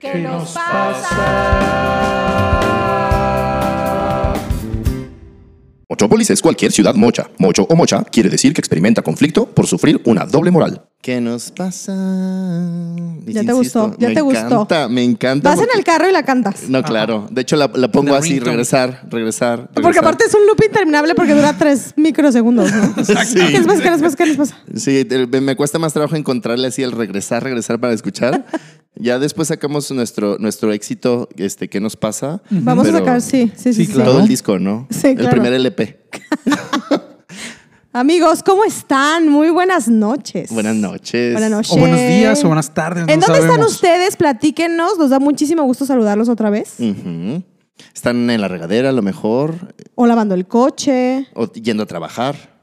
¿Qué nos pasa? Mochópolis es cualquier ciudad mocha. Mocho o mocha quiere decir que experimenta conflicto por sufrir una doble moral. ¿Qué nos pasa? Ya te gustó, ya me te gustó. encanta, Me encanta. Vas en porque- el carro y la cantas. No, claro. De hecho, la, la pongo así, ringtone. regresar, regresar. Porque regresar. aparte es un loop interminable porque dura tres microsegundos, ¿no? ¿Qué les pasa? ¿Qué les pasa? ¿Qué les pasa? Sí, me cuesta más trabajo encontrarle así el regresar, regresar para escuchar. ya después sacamos nuestro, nuestro éxito, este, ¿qué nos pasa? Vamos Pero a sacar, sí, sí, sí. Sí, sí. claro. Todo el disco, ¿no? Sí, El claro. primer LP. Amigos, ¿cómo están? Muy buenas noches. Buenas noches. Buenas noches. O buenos días o buenas tardes. ¿En no dónde están ustedes? Platíquenos. Nos da muchísimo gusto saludarlos otra vez. Ujú. Están en la regadera, a lo mejor, O lavando el coche. o yendo a trabajar.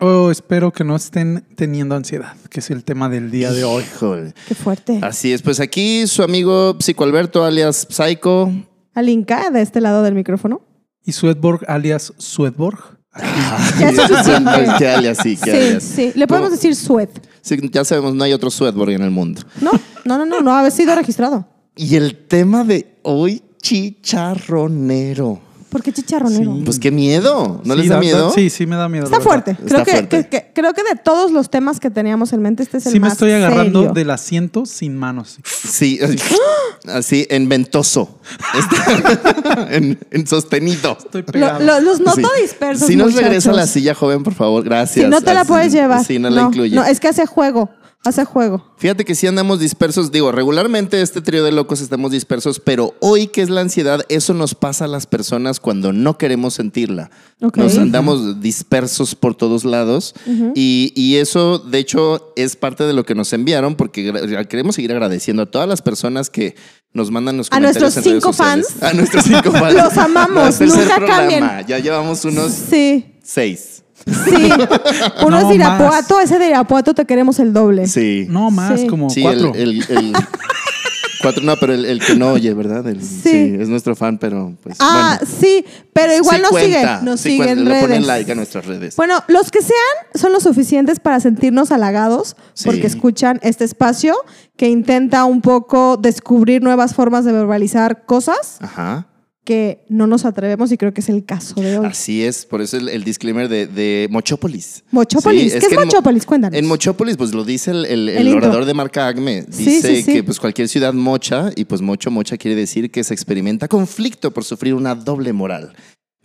Oh, espero que no estén teniendo ansiedad, que es el tema del día de hoy. Híjole. Qué fuerte. Así es, pues aquí su amigo Psico Alberto, alias Psycho. Alinka, de este lado del micrófono. Y Sweatborg alias Sweatborg. Ya es suficiente. ¿Qué alias? Sí, qué Sí, alias. sí. Le podemos decir sweat. Sí, ya sabemos, no hay otro Sweatborg en el mundo. No, no, no, no, no ha sido registrado. Y el tema de hoy, chicharronero. ¿Por qué chicharronero? Pues qué miedo. ¿No Sí, les da miedo? Sí, sí, me da miedo. Está fuerte. Está Creo que, fuerte. que- que- creo que de todos los temas que teníamos en mente, este es el Sí, me más estoy agarrando serio. del asiento sin manos. Sí, así en ventoso. En, en sostenido. Estoy pegado. lo- los noto Sí. dispersos. Si nos muchachos. regresa la silla, joven, por favor. Gracias. Si no te la Así- puedes llevar. Sí, no, la incluye. No, es que hace juego. Hace juego. Fíjate que sí andamos dispersos. Digo, regularmente este trío de locos estamos dispersos, pero hoy que es la ansiedad, eso nos pasa a las personas cuando no queremos sentirla. Nos andamos dispersos por todos lados y, y eso, de hecho, es parte de lo que nos enviaron porque queremos seguir agradeciendo a todas las personas que nos mandan los A comentarios nuestros en redes cinco fans. A nuestros cinco fans. Los amamos, nunca cambien. Ya llevamos unos Sí, seis. Sí. Uno es No de Irapuato, ese de Irapuato te queremos el doble. Sí. No más, Sí. como Sí, cuatro. el, el- el- cuatro, no, pero el, el que no oye, ¿verdad? El- Sí. sí. es nuestro fan, pero pues. Ah, bueno. sí, pero igual Sí nos cuenta, siguen, nos sí siguen cuenta, en Le redes. ponen like a nuestras redes. Bueno, los que sean son lo suficientes para sentirnos halagados Sí. porque escuchan este espacio que intenta un poco descubrir nuevas formas de verbalizar cosas Ajá. Que no nos atrevemos y creo que es el caso de hoy. Así es, por eso el, el disclaimer de, de Mochópolis. Mochópolis, Sí, ¿qué es, que en Mochópolis? Cuéntanos. En Mochópolis, pues lo dice el, el- orador de marca Acme. Dice sí, sí. que pues cualquier ciudad mocha, y pues mocho, mocha quiere decir que se experimenta conflicto por sufrir una doble moral.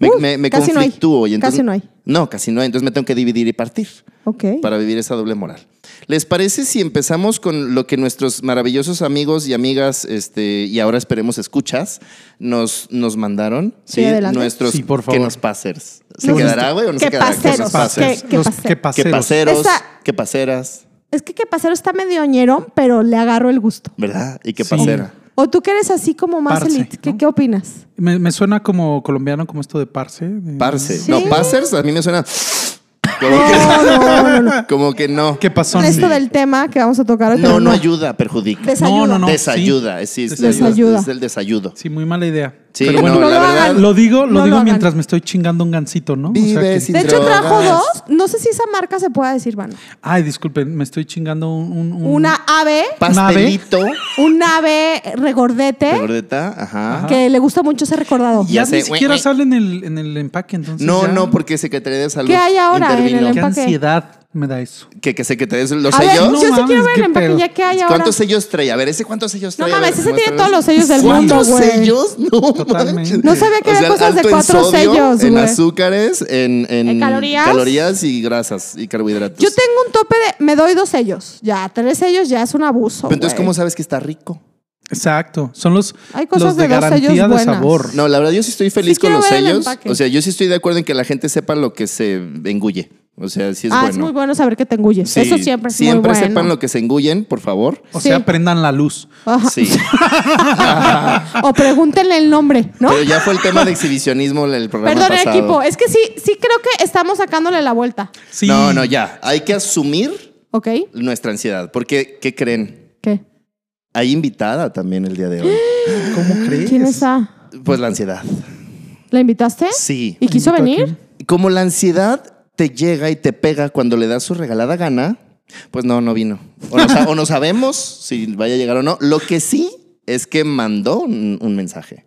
Me, Uf, me- me casi no hay. conflictúo y entonces. Casi no hay. No, casi no hay. Entonces me tengo que dividir y partir. Ok. para vivir esa doble moral. ¿Les parece si empezamos con lo que nuestros maravillosos amigos y amigas, este, y ahora esperemos escuchas, nos, nos mandaron? Sí, adelante. Nuestros Sí, por que favor. nos pasers. ¿Se quedará, güey, o no se ¿Qué quedará? paseros? ¿Qué- pasers? qué Los pase- que ¿Qué paseros. paseros? Esa- ¿Qué paseras? Es que qué pasero está medio ñero, pero le agarro el gusto. ¿Verdad? ¿Y qué Sí. O tú que eres así como más Parce, elite. ¿Qué, ¿no? ¿Qué opinas? Me, me suena como colombiano, como esto de parce. de- Parce. ¿Sí? No, pasers a mí me suena... Como No, que no, no, no. como que no. ¿Qué pasó? Esto del tema que vamos a tocar hoy. No, no ayuda, perjudica. Desayuda. No, no, no. Desayuda. Sí, es, Desayuda. es el desayudo. Sí, muy mala idea. Sí, Pero no, bueno, No la lo verdad... hagan. lo digo, lo No digo lo mientras me estoy chingando un gansito, ¿no? O sea Vive que- sin De hecho, trajo dos. No sé si esa marca se pueda decir, Van. Ay, disculpen, me estoy chingando un... un- un- Una ave, Pastelito. un ave regordete, Gordeta, ajá. que le gusta mucho ser recordado. Ya Ya sé, ni siquiera güey, sale en el, en el empaque, entonces No, ya- no, porque Secretaría de Salud. ¿Qué hay ahora en el intervino. Qué ansiedad me da eso. Que, que Secretaría de Salud. ¿Los A ver, sellos? yo sí quiero ver qué el empaque pedo. ya que hay ahora. ¿Cuántos sellos trae? A ver, ¿ese cuántos sellos No trae? A mames, ese tiene todos los sellos del ¿Cuatro mundo, güey. sellos? No Totalmente. No sabía que había cosas de en cuatro sodio, sellos, En azúcares, en, en, En calorías. calorías y grasas y carbohidratos. Yo tengo un tope de. Me doy dos sellos. Ya, tres sellos ya es un abuso. Pero entonces. ¿cómo sabes que está rico? Exacto. Son los, Hay cosas los de, sellos garantía de sabor. No, la verdad, yo sí estoy feliz Sí con los sellos. O sea, yo sí estoy de acuerdo en que la gente sepa lo que se engulle. O sea, sí es ah, bueno. es muy bueno saber que te engulles. Sí, Eso siempre es Siempre muy bueno. sepan lo que se engullen, por favor. O Sí. sea, prendan la luz. Ajá. Sí. O pregúntenle el nombre, ¿no? Pero ya fue el tema de exhibicionismo el programa Perdón, pasado. equipo. Es que sí, sí creo que estamos sacándole la vuelta. Sí. No, no, ya. Hay que asumir ¿Ok? nuestra ansiedad. Porque, ¿qué creen? ¿Qué? Hay invitada también el día de hoy. ¿Cómo crees? ¿Quién está? Pues la ansiedad. ¿La invitaste? Sí. ¿Y quiso venir? aquí. Como la ansiedad te llega y te pega cuando le das su regalada gana, pues no, no vino. O no, sa- o no sabemos si vaya a llegar o no. Lo que sí es que mandó un, un mensaje.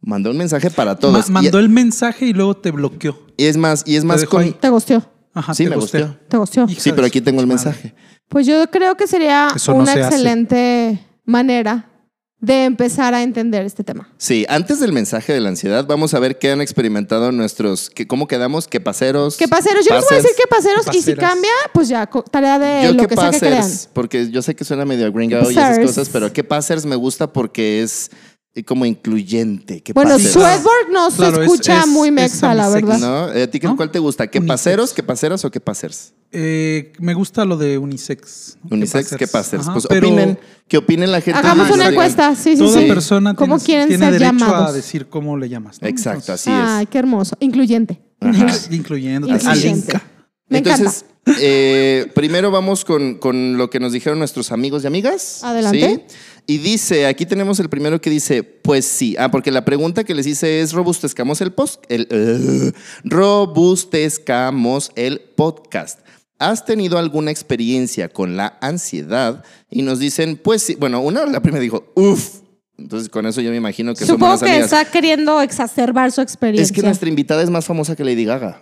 Mandó un mensaje para todos. Ma- mandó y, el mensaje y luego te bloqueó. y es más, y es más dejó con. ahí. Te gusteó. Ajá, Sí, te me gusté. gustó. Te gusteó. Hija Sí, pero aquí tengo el mensaje. Pues yo creo que sería Eso no una hace. excelente manera de empezar a entender este tema. Sí, antes del mensaje de la ansiedad, vamos a ver qué han experimentado nuestros. Que, ¿Cómo quedamos? ¿Qué paseros? Que paseros, yo les voy a decir que paseros y si cambia, pues ya, tarea de Yo lo que que sea que crean. pasers, porque yo sé que suena medio gringao y esas Pasers. cosas, pero que pasers me gusta porque es como incluyente. ¿Qué Bueno, pasers? Swedborg no Claro, se es- escucha es- muy es mexa, la verdad. ¿No? ¿A ti ¿No? cuál te gusta? ¿Qué Unisex. paseros, qué paseros o qué pasers? Eh, me gusta lo de unisex. Unisex, ¿qué pasers? Ajá, Pues pero opinen, que opinen la gente. Hagamos y nos una digan. encuesta, sí, sí, Toda sí. persona ¿Cómo tiene, quieren tiene ser derecho a llamados? decir cómo le llamas. ¿no? Exacto, así Ay, qué hermoso. Incluyente. Incluyendo Incluyente. Alinka. Me Entonces, eh, primero vamos con, con lo que nos dijeron nuestros amigos y amigas. Adelante. ¿sí? Y dice, aquí tenemos el primero que dice, pues sí. Ah, porque la pregunta que les hice es, ¿robustezcamos el post? El, eh, robustezcamos el podcast. ¿Has tenido alguna experiencia con la ansiedad? Y nos dicen, pues sí. Bueno, una, la primera dijo, uff. Entonces, con eso yo me imagino que Supongo que amigas. está queriendo exacerbar su experiencia. Es que nuestra invitada es más famosa que Lady Gaga.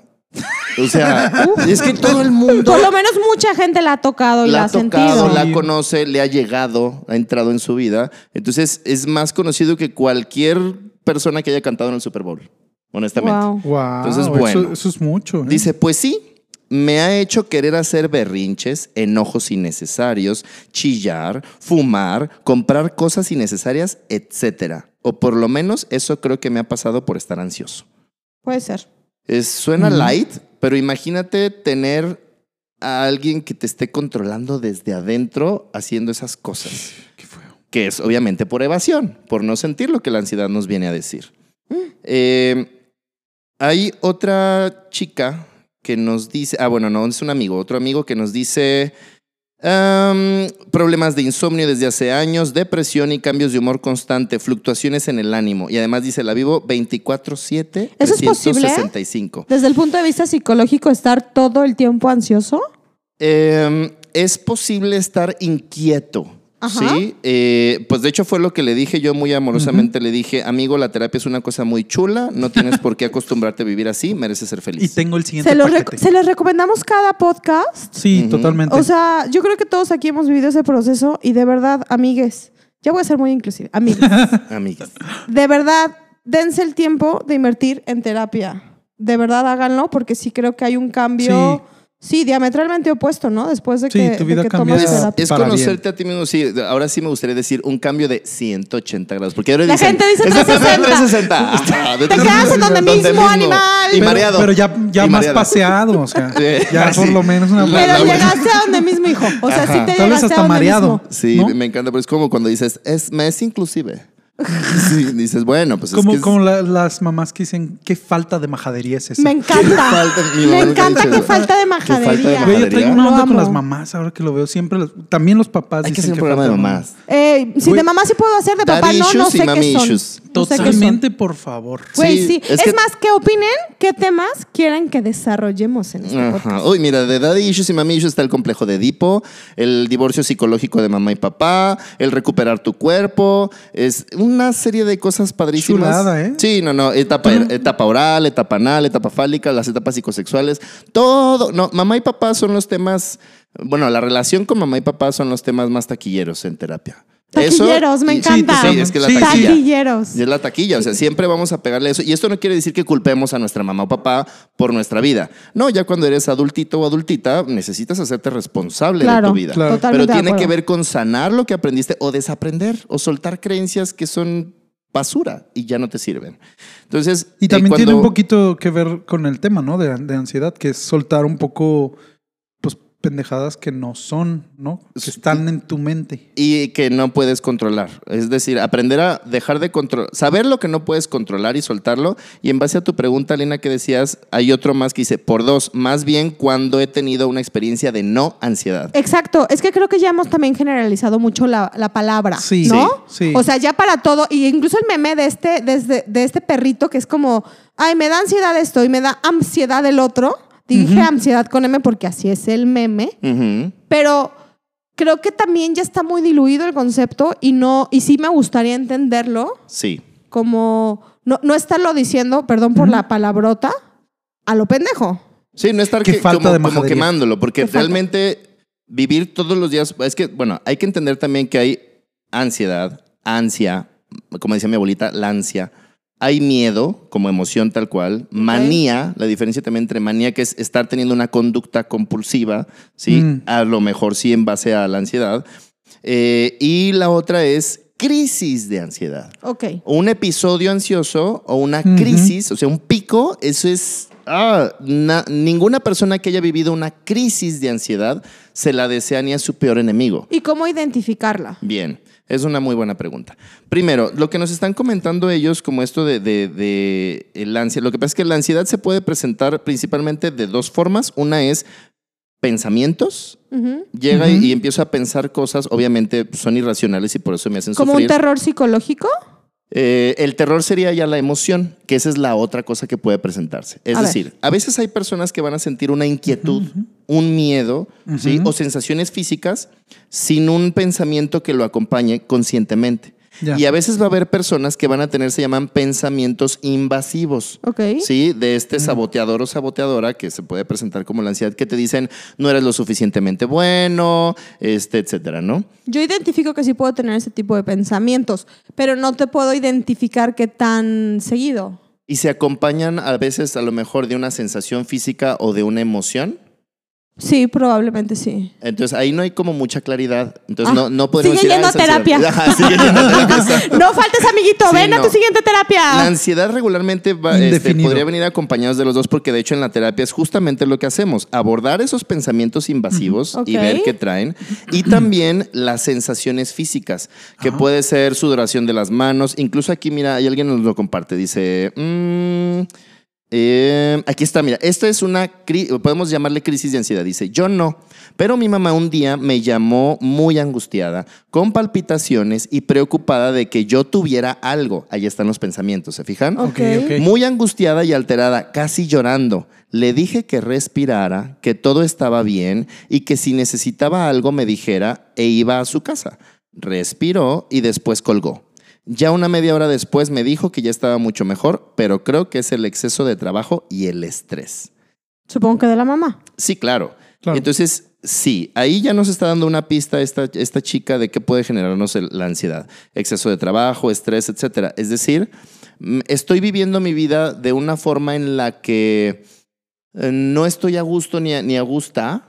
O sea, es que todo el mundo Por lo menos mucha gente la ha tocado y la, la ha tocado, sentido. la conoce, le ha llegado, ha entrado en su vida. Entonces es más conocido que cualquier persona que haya cantado en el Super Bowl, honestamente. Wow. Wow, Entonces, eso- bueno. Eso, es mucho. ¿eh? Dice, pues sí, me ha hecho querer hacer berrinches, enojos innecesarios, chillar, fumar, comprar cosas innecesarias, etcétera. O por lo menos eso creo que me ha pasado por estar ansioso. Puede ser. Es, suena light, pero imagínate tener a alguien que te esté controlando desde adentro haciendo esas cosas. Qué feo. Que es obviamente por evasión, por no sentir lo que la ansiedad nos viene a decir. Eh, hay otra chica que nos dice, ah, bueno, no, es un amigo, otro amigo que nos dice am, problemas de insomnio desde hace años, depresión y cambios de humor constante, fluctuaciones en el ánimo. Y además dice, la vivo 24/7, ¿Eso es posible? 365. Desde el punto de vista psicológico, estar todo el tiempo ansioso. Eh, es posible estar inquieto. Ajá. Sí, Eh, pues de hecho fue lo que le dije yo muy amorosamente. Le dije, amigo, la terapia es una cosa muy chula, no tienes por qué acostumbrarte a vivir así, mereces ser feliz. Y tengo el siguiente Se rec- se los recomendamos cada podcast. Sí, totalmente. O sea, yo creo que todos aquí hemos vivido ese proceso y de verdad, amigues, ya voy a ser muy inclusiva, amigues, Amigas. de verdad, dense el tiempo de invertir en terapia. De verdad, háganlo porque sí creo que hay un cambio, sí, diametralmente opuesto, ¿no? Después de Sí, que, tu de vida que tomas Es, terapia. es Para conocerte a ti mismo, sí. Ahora sí me gustaría decir un cambio de 180 grados. Porque ahora La dicen, gente dice "Es de 360". 360. Ajá, de Te quedas en donde 360. mismo, animal. Y pero, mareado. pero ya, ya Y más mareado. paseado, o sea, ya sí. por lo menos una Pero llegaste a donde mismo, hijo. O sea, sí Ajá. te Tal vez llegaste a hasta donde mareado. mismo. Sí, ¿no? me encanta, pero es como cuando dices, es, me es inclusive. Sí, dices, bueno, pues Como, es que como la- las mamás que dicen, qué falta de majadería es esa. Me encanta. falta- Me encanta dice eso. falta de Qué falta de majadería. Yo majadería. traigo una Lo onda con las mamás, ahora que lo veo siempre. los- también los papás Hay que dicen hacer un programa de mamás. Eh, si de mamá sí puedo hacer, de papá no, no issues y sé qué mami son. issues. Qué. Totalmente, por favor. Güey, Sí, sí. es Es, que- más, que opinen qué temas quieren que desarrollemos en este podcast. Ajá. Uy, mira, de daddy issues y mami issues está el complejo de Edipo, el divorcio psicológico de mamá y papá, el recuperar tu cuerpo, es una serie de cosas padrísimas. Chulada, ¿eh? Sí, no, no, etapa, etapa oral, etapa anal, etapa fálica, las etapas psicosexuales, todo. No, mamá y papá son los temas, bueno, la relación con mamá y papá son los temas más taquilleros en terapia. Eso- Taquilleros, me encanta. Sí, es que la Sí, taquilla. Taquilleros. Y es la taquilla, o sea, siempre vamos a pegarle eso. Y esto no quiere decir que culpemos a nuestra mamá o papá por nuestra vida. No, ya cuando eres adultito o adultita, necesitas hacerte responsable de tu vida. Claro. totalmente Pero tiene que ver con sanar lo que aprendiste o desaprender o soltar creencias que son basura y ya no te sirven. Entonces, Y eh, también tiene un poquito que ver con el tema, ¿no? De, de ansiedad, que es soltar un poco, pues, pendejadas que no son, ¿no? Que están en tu mente. y que no puedes controlar. Es decir, aprender a dejar de controlar, saber lo que no puedes controlar y soltarlo. Y en base a tu pregunta, Lina, que decías, hay otro más que dice, por dos, más bien cuando he tenido una experiencia de no ansiedad. Exacto, es que creo que ya hemos también generalizado mucho la, la palabra, Sí, ¿no? sí, sí. O sea, ya para todo, y incluso el meme de este, desde, de este perrito que es como, ay, me da ansiedad esto y me da ansiedad el otro. Dije ansiedad con M porque así es el meme, pero creo que también ya está muy diluido el concepto y no, y sí me gustaría entenderlo Sí. como no, no estarlo diciendo, perdón por la palabrota, a lo pendejo. Sí, no estar que- falta como, de como majadería. quemándolo, porque falta. realmente vivir todos los días, es que, bueno, hay que entender también que hay ansiedad, ansia, como decía mi abuelita, la ansia. Hay miedo como emoción tal cual, manía, la diferencia también entre manía que es estar teniendo una conducta compulsiva, ¿sí? Mm. A lo mejor sí en base a la ansiedad. Eh, y la otra es crisis de ansiedad Ok. un episodio ansioso o una crisis, o sea, un pico, eso es... ah, na- ninguna persona que haya vivido una crisis de ansiedad se la desea ni a su peor enemigo. ¿Y cómo identificarla? Bien, es una muy buena pregunta. Primero, lo que nos están comentando ellos como esto de, de, de el ansia, lo que pasa es que la ansiedad se puede presentar principalmente de dos formas. Una es pensamientos, llega y- y, empiezo a pensar cosas, obviamente son irracionales y por eso me hacen ¿Como sufrir. un terror psicológico? Eh, el terror sería ya la emoción, que esa es la otra cosa que puede presentarse. Es A ver. decir, a veces hay personas que van a sentir una inquietud, un miedo, ¿sí? O sensaciones físicas sin un pensamiento que lo acompañe conscientemente. Ya. Y a veces va a haber personas que van a tener, se llaman pensamientos invasivos. Ok. Sí, de este saboteador o saboteadora que se puede presentar como la ansiedad, que te dicen no eres lo suficientemente bueno, este, etcétera, ¿no? Yo identifico que sí puedo tener ese tipo de pensamientos, pero no te puedo identificar qué tan seguido. y se acompañan a veces a lo mejor de una sensación física o de una emoción. Sí, probablemente sí. Entonces ahí no hay como mucha claridad. Entonces Ah, no, no podemos sigue decir, yendo "Ah, a es ansiedad". terapia. Ajá, sigue yendo a terapia. exacto. No faltes, amiguito, Sí, ven a tu siguiente terapia. La ansiedad regularmente va- este, podría venir acompañados de los dos porque de hecho en la terapia es justamente lo que hacemos, abordar esos pensamientos invasivos y ver qué traen y también las sensaciones físicas, que puede ser sudoración de las manos, incluso aquí mira, hay alguien nos lo comparte, dice, mm, eh, aquí está, mira, esta es una, podemos llamarle crisis de ansiedad, dice, yo no, pero mi mamá un día me llamó muy angustiada, con palpitaciones y preocupada de que yo tuviera algo. Ahí están los pensamientos, ¿se fijan? Ok. ok. Muy angustiada y alterada, casi llorando. Le dije que respirara, que todo estaba bien y que si necesitaba algo me dijera e iba a su casa. Respiró y después colgó. Ya una media hora después me dijo que ya estaba mucho mejor, pero creo que es el exceso de trabajo y el estrés. Supongo que de la mamá. Sí, claro. Claro. Entonces, sí, ahí ya nos está dando una pista esta, esta chica de qué puede generarnos el- la ansiedad. Exceso de trabajo, estrés, etcétera. Es decir, mm, estoy viviendo mi vida de una forma en la que eh, no estoy a gusto ni a, ni a gusta,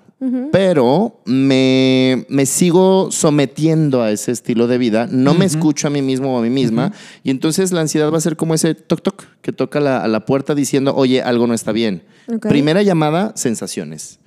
Pero me, me sigo sometiendo a ese estilo de vida, no me escucho a mí mismo o a mí misma, y entonces la ansiedad va a ser como ese toc toc que toca la- a la puerta diciendo, oye, algo no está bien. Primera llamada, sensaciones.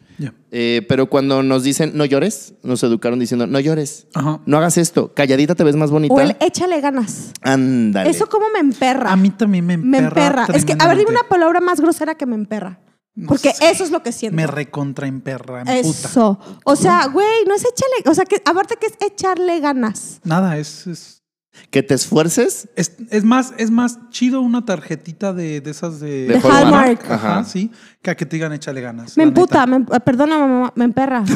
Eh, pero cuando nos dicen no llores, nos educaron diciendo no llores, Ajá. no hagas esto, calladita te ves más bonita. O el échale ganas. Ándale. Eso como me emperra. A mí también me me emperra. emperra. Es que, a ver, dime una palabra más grosera que me emperra. No Porque sé. eso es lo que siento. Me recontra emperra, puta. Eso. O sea, güey, no es échale. O sea, que aparte que es echarle ganas. Nada, es, es, Que te esfuerces. es, es más, es más chido una tarjetita de, de esas de, De Hallmark. Ajá, Ajá. sí, que a que te digan échale ganas. Me emputa, me, perdona mamá, me emperra.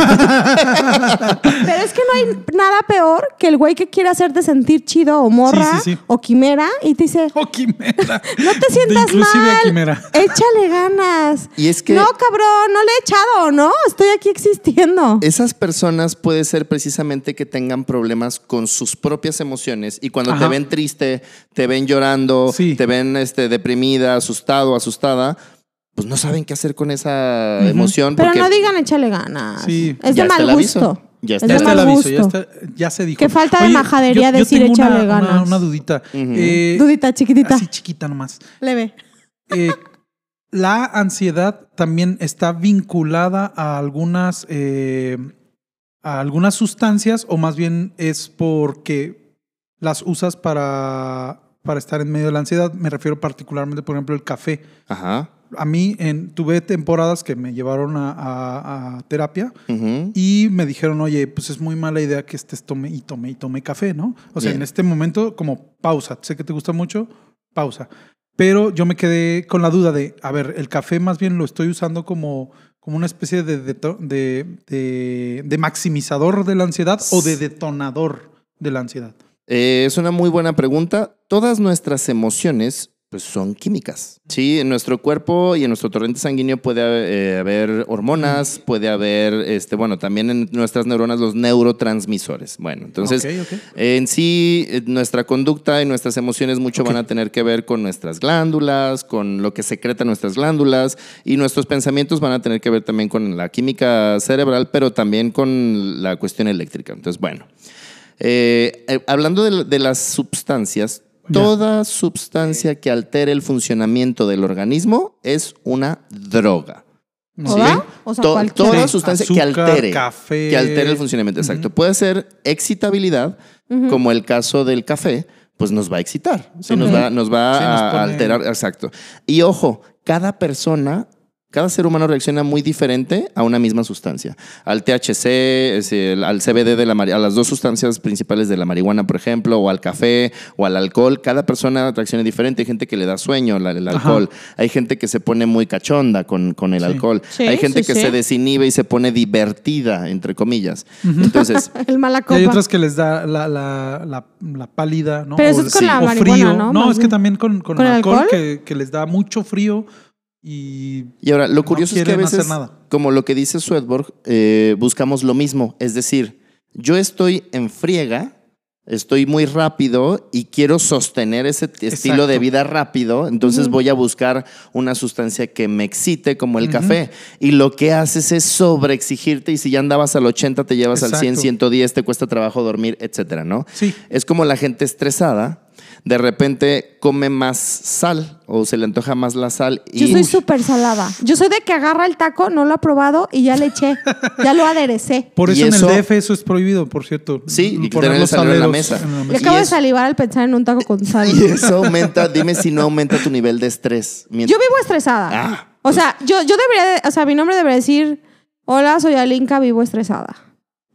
Pero es que no hay nada peor que el güey que quiere hacerte sentir chido o morra Sí, sí, sí. o quimera y te dice, Oh, quimera. no te sientas De inclusive mal, quimera. échale ganas. Y es que No, cabrón, no le he echado, ¿no? Estoy aquí existiendo. esas personas puede ser precisamente que tengan problemas con sus propias emociones y cuando te ven triste, te ven llorando, Sí. te ven este, deprimida, asustado, asustada, pues no saben qué hacer con esa emoción. Pero porque no digan échale ganas. Sí. Es Ya de mal gusto. Ya es está de Ya está mal el aviso, ya, está- ya se dijo. Qué falta de Oye, majadería decir échale una, ganas. Una, una dudita. Eh, Dudita chiquitita. Así chiquita nomás. Leve. Eh, la ansiedad también está vinculada a algunas, eh, a algunas sustancias o más bien es porque las usas para, para estar en medio de la ansiedad. Me refiero particularmente, por ejemplo, el café. Ajá. A mí en, tuve temporadas que me llevaron a, a- a terapia y me dijeron, oye, pues es muy mala idea que estés tome y tome y tome café, ¿no? O sea, Bien. en este momento como pausa. Sé que te gusta mucho, pausa. Pero yo me quedé con la duda de, a ver, el café más bien lo estoy usando como, como una especie de, de- de maximizador de la ansiedad o de detonador de la ansiedad. Eh, es una muy buena pregunta. Todas nuestras emociones pues, son químicas. Sí, en nuestro cuerpo y en nuestro torrente sanguíneo puede eh, haber hormonas, puede haber, este, bueno, también en nuestras neuronas los neurotransmisores. Bueno, entonces, en sí, eh, nuestra conducta y nuestras emociones mucho van a tener que ver con nuestras glándulas, con lo que secretan nuestras glándulas y nuestros pensamientos van a tener que ver también con la química cerebral, pero también con la cuestión eléctrica. Entonces, bueno. Eh, eh, hablando de, de las sustancias, toda sustancia que altere el funcionamiento del organismo es una droga. ¿Toda? O sea, To- cualquiera. toda Sí. sustancia que altere, café. que altere el funcionamiento, exacto. Puede ser excitabilidad, como el caso del café, pues nos va a excitar, ¿sí? nos va, nos va Sí, nos a pone- alterar, exacto. Y ojo, cada persona, cada ser humano reacciona muy diferente a una misma sustancia. Al THC, al CBD de la a las dos sustancias principales de la marihuana, por ejemplo, o al café o al alcohol, cada persona reacciona diferente. Hay gente que le da sueño la- el Ajá. alcohol, hay gente que se pone muy cachonda con, con el Sí. alcohol, Sí, hay gente sí, que sí. se desinhibe y se pone divertida, entre comillas. Entonces, El mala Y hay otras que les da la, la, la, la pálida, ¿no? Pero eso O- es con sí. la o marihuana, frío. ¿no? No, Más es que también con, con, ¿Con el alcohol, alcohol? Que, que les da mucho frío y Y ahora, lo No curioso es que a veces, como lo que dice Swedborg, eh, buscamos lo mismo. Es decir, yo estoy en friega, estoy muy rápido y quiero sostener ese estilo de vida rápido, entonces voy a buscar una sustancia que me excite, como el café. Y lo que haces es sobreexigirte y si ya andabas al 80, te llevas al 100, Exacto. 110, te cuesta trabajo dormir, etcétera, ¿no? sí. Es como la gente estresada. De repente come más sal o se le antoja más la sal. Y Yo soy súper salada. Yo soy de que agarra el taco, no lo ha probado y ya le eché. ya lo aderecé. Por eso, eso- en el DF eso es prohibido, por cierto. Sí, y los sal en la mesa. en la Le acabo de salivar al pensar en un taco con sal. Y eso aumenta, dime si no aumenta tu nivel de estrés. Yo vivo estresada. Ah, o sea, yo, yo debería, de- o sea, mi nombre debería decir, hola, soy Alinka, vivo estresada.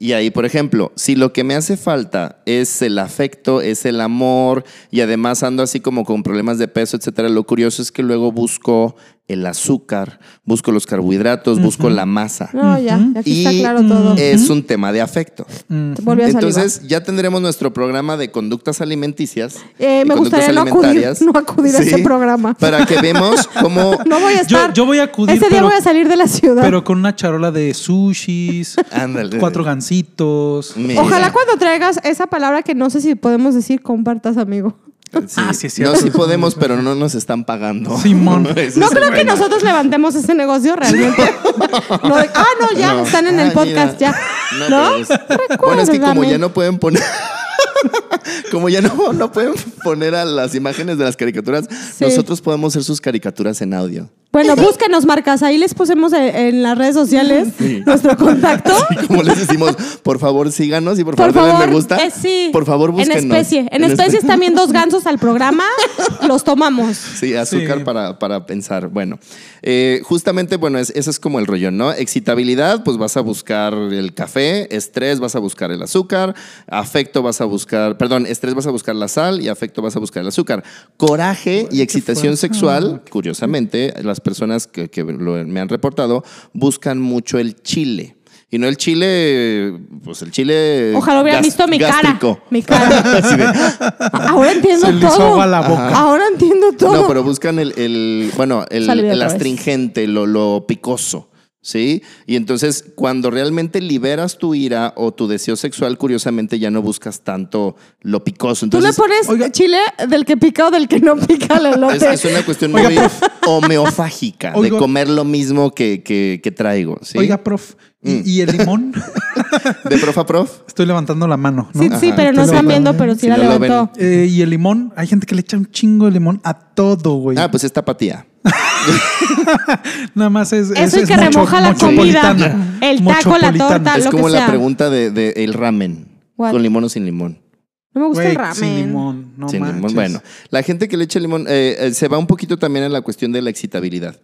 Y ahí, por ejemplo, si lo que me hace falta es el afecto, es el amor, y además ando así como con problemas de peso, etcétera, lo curioso es que luego busco el azúcar, busco los carbohidratos, busco la masa. No, ya, aquí Y está claro todo. es un tema de afecto. Volví a salivar. Entonces, ya tendremos nuestro programa de conductas alimenticias. Eh, y me conductas gustaría no acudir, alimentarias. no acudir a Sí, ese programa. Para que vemos cómo No voy a Yo, estar. yo voy a acudir, Ese día pero, voy a salir de la ciudad. pero con una charola de sushis, Ándale. cuatro gancitos. Mira. Ojalá cuando traigas esa palabra que no sé si podemos decir, compartas, amigo. Ah, sí, No, sí podemos, pero no nos están pagando. Simón. No creo que nosotros levantemos ese negocio realmente. No ah, no, ya, No. están en el Ay, podcast, mira. ya. No, ¿No? pero es- bueno, es que como ya no pueden poner. como ya no, no pueden poner a las imágenes de las caricaturas, Sí. nosotros podemos hacer sus caricaturas en audio. Bueno, búsquenos, marcas. Ahí les pusimos en, en las redes sociales nuestro contacto. Como les decimos, por favor síganos y por, Por favor, denle favor, me gusta. eh, sí. Por favor, búsquenos. En especie. En especies también dos gansos al programa. Los tomamos. Sí, azúcar Sí. Para, para pensar. Bueno, eh, justamente, bueno, es, ese es como el rollo, ¿no? Excitabilidad, pues vas a buscar el café, estrés, vas a buscar el azúcar, afecto vas a buscar, perdón, estrés vas a buscar la sal y afecto vas a buscar el azúcar. Coraje y excitación sexual, curiosamente, las personas que, que lo- me han reportado buscan mucho el chile. Y no el chile, pues el chile. Ojalá hubieran visto mi gástrico. cara. Mi cara. Así de, Ahora entiendo Se todo. ahoga la boca. Ahora entiendo todo. No, pero buscan el, el- bueno, el, el astringente, lo, lo picoso. ¿Sí? Y entonces, cuando realmente liberas tu ira o tu deseo sexual, curiosamente ya no buscas tanto lo picoso. Tú le Entonces, pones Oiga. chile del que pica o del que no pica es, elote. es una cuestión Oiga, muy homeofágica de comer lo mismo que, que- que traigo. ¿sí? Oiga, prof, ¿y, Mm. y el limón? De prof a prof. Estoy levantando la mano, ¿no? Sí, sí, pero no están viendo, pero sí Si la no levantó. Eh, y el limón, hay gente que le echa un chingo de limón a todo, güey. Ah, pues es tapatía. Nada más es. Eso y es que remoja la comida. El taco, la torta, es lo como que la sea. pregunta de, de el ramen. What? Con limón o sin limón. No me gusta el ramen. Sin limón, no Sin limón. Bueno, la gente que le echa limón eh, eh, se va un poquito también en la cuestión de la excitabilidad.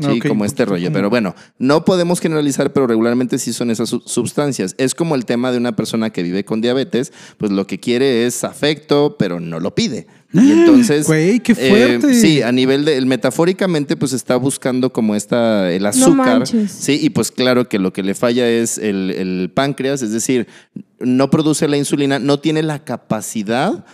Sí, como este poquito rollo. Pero bueno, no podemos generalizar, pero regularmente sí son esas su- sustancias. Es como el tema de una persona que vive con diabetes, pues lo que quiere es afecto, pero no lo pide. Y entonces. Güey, qué eh, fuerte. sí, a nivel de. el metafóricamente, pues está buscando como esta. el azúcar. manches. sí, y pues claro que lo que le falla es el, el páncreas, es decir, no produce la insulina, no tiene la capacidad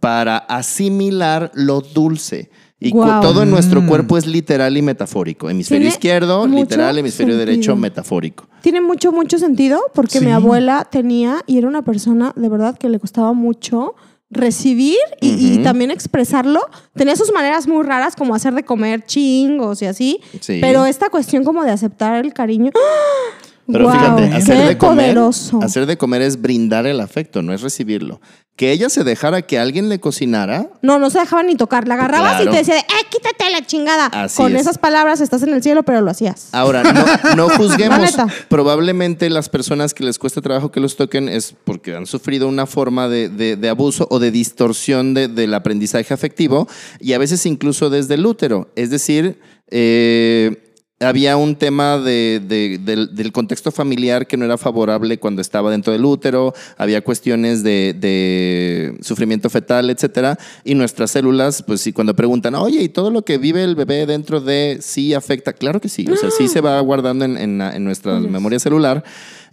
para asimilar lo dulce. Y Guau. todo en nuestro Mm. cuerpo es literal y metafórico. Hemisferio Tiene izquierdo, literal, hemisferio sentido. derecho, metafórico. Tiene mucho, mucho sentido porque Sí. mi abuela tenía y era una persona de verdad que le costaba mucho recibir y, también expresarlo. Tenía sus maneras muy raras como hacer de comer chingos y así. Sí. Pero esta cuestión como de aceptar el cariño. ¡ah! Pero fíjate, hacer de, comer, poderoso. hacer de comer es brindar el afecto, no es recibirlo. Que ella se dejara que alguien le cocinara, No, no se dejaba ni tocar. La agarrabas Claro. y te decía, de, ¡eh, quítate la chingada! Así Con es. esas palabras estás en el cielo, pero lo hacías. Ahora, no, no juzguemos. La. Probablemente las personas que les cuesta trabajo que los toquen es porque han sufrido una forma de, de- de abuso o de distorsión de- del aprendizaje afectivo y a veces incluso desde el útero. Es decir, eh, había un tema de- de- del, del contexto familiar que no era favorable cuando estaba dentro del útero, había cuestiones de, de sufrimiento fetal, etcétera, y nuestras células, pues sí, cuando preguntan, oye, ¿y todo lo que vive el bebé dentro de sí afecta? Claro que sí, o sea, sí se va guardando en, en nuestra memoria celular.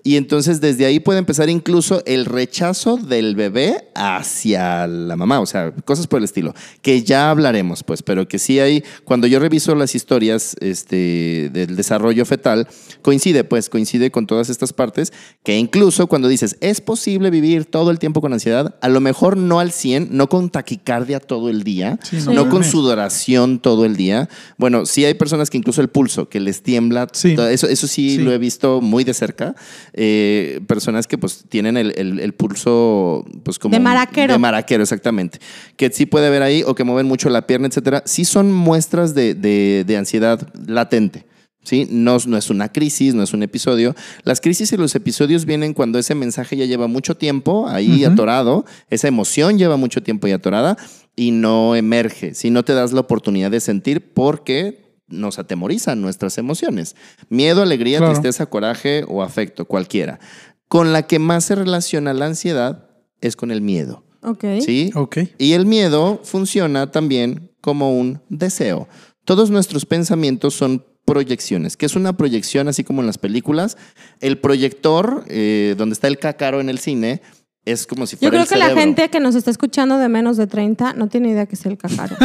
Y entonces desde ahí puede empezar incluso el rechazo del bebé hacia la mamá, o sea, cosas por el estilo, que ya hablaremos, pues, pero que sí hay, cuando yo reviso las historias este, del desarrollo fetal, coincide, pues, coincide con todas estas partes, que incluso cuando dices, es posible vivir todo el tiempo con ansiedad, a lo mejor no al 100, no con taquicardia todo el día, Sí, no no con sudoración todo el día. Bueno, sí hay personas que incluso el pulso, que les tiembla, Sí. eso, eso sí, Sí. lo he visto muy de cerca. Eh, personas que pues tienen el, el- el pulso pues como... De maraquero. De maraquero, exactamente. Que sí puede haber ahí o que mueven mucho la pierna, etcétera. Sí son muestras de, de- de ansiedad latente. ¿Sí? No, no es una crisis, no es un episodio. Las crisis y los episodios vienen cuando ese mensaje ya lleva mucho tiempo ahí atorado, esa emoción lleva mucho tiempo ahí atorada y no emerge, si no te das la oportunidad de sentir porque nos atemorizan nuestras emociones. Miedo, alegría, Claro. tristeza, coraje o afecto, cualquiera. Con la que más se relaciona la ansiedad es con el miedo. Ok. ¿Sí? Ok. Y el miedo funciona también como un deseo. Todos nuestros pensamientos son proyecciones. ¿Qué es una proyección? Así como en las películas, el proyector, eh, donde está el cácaro en el cine, es como si Yo fuera creo el que la gente que nos está escuchando de menos de 30 no tiene idea que es el cajaro.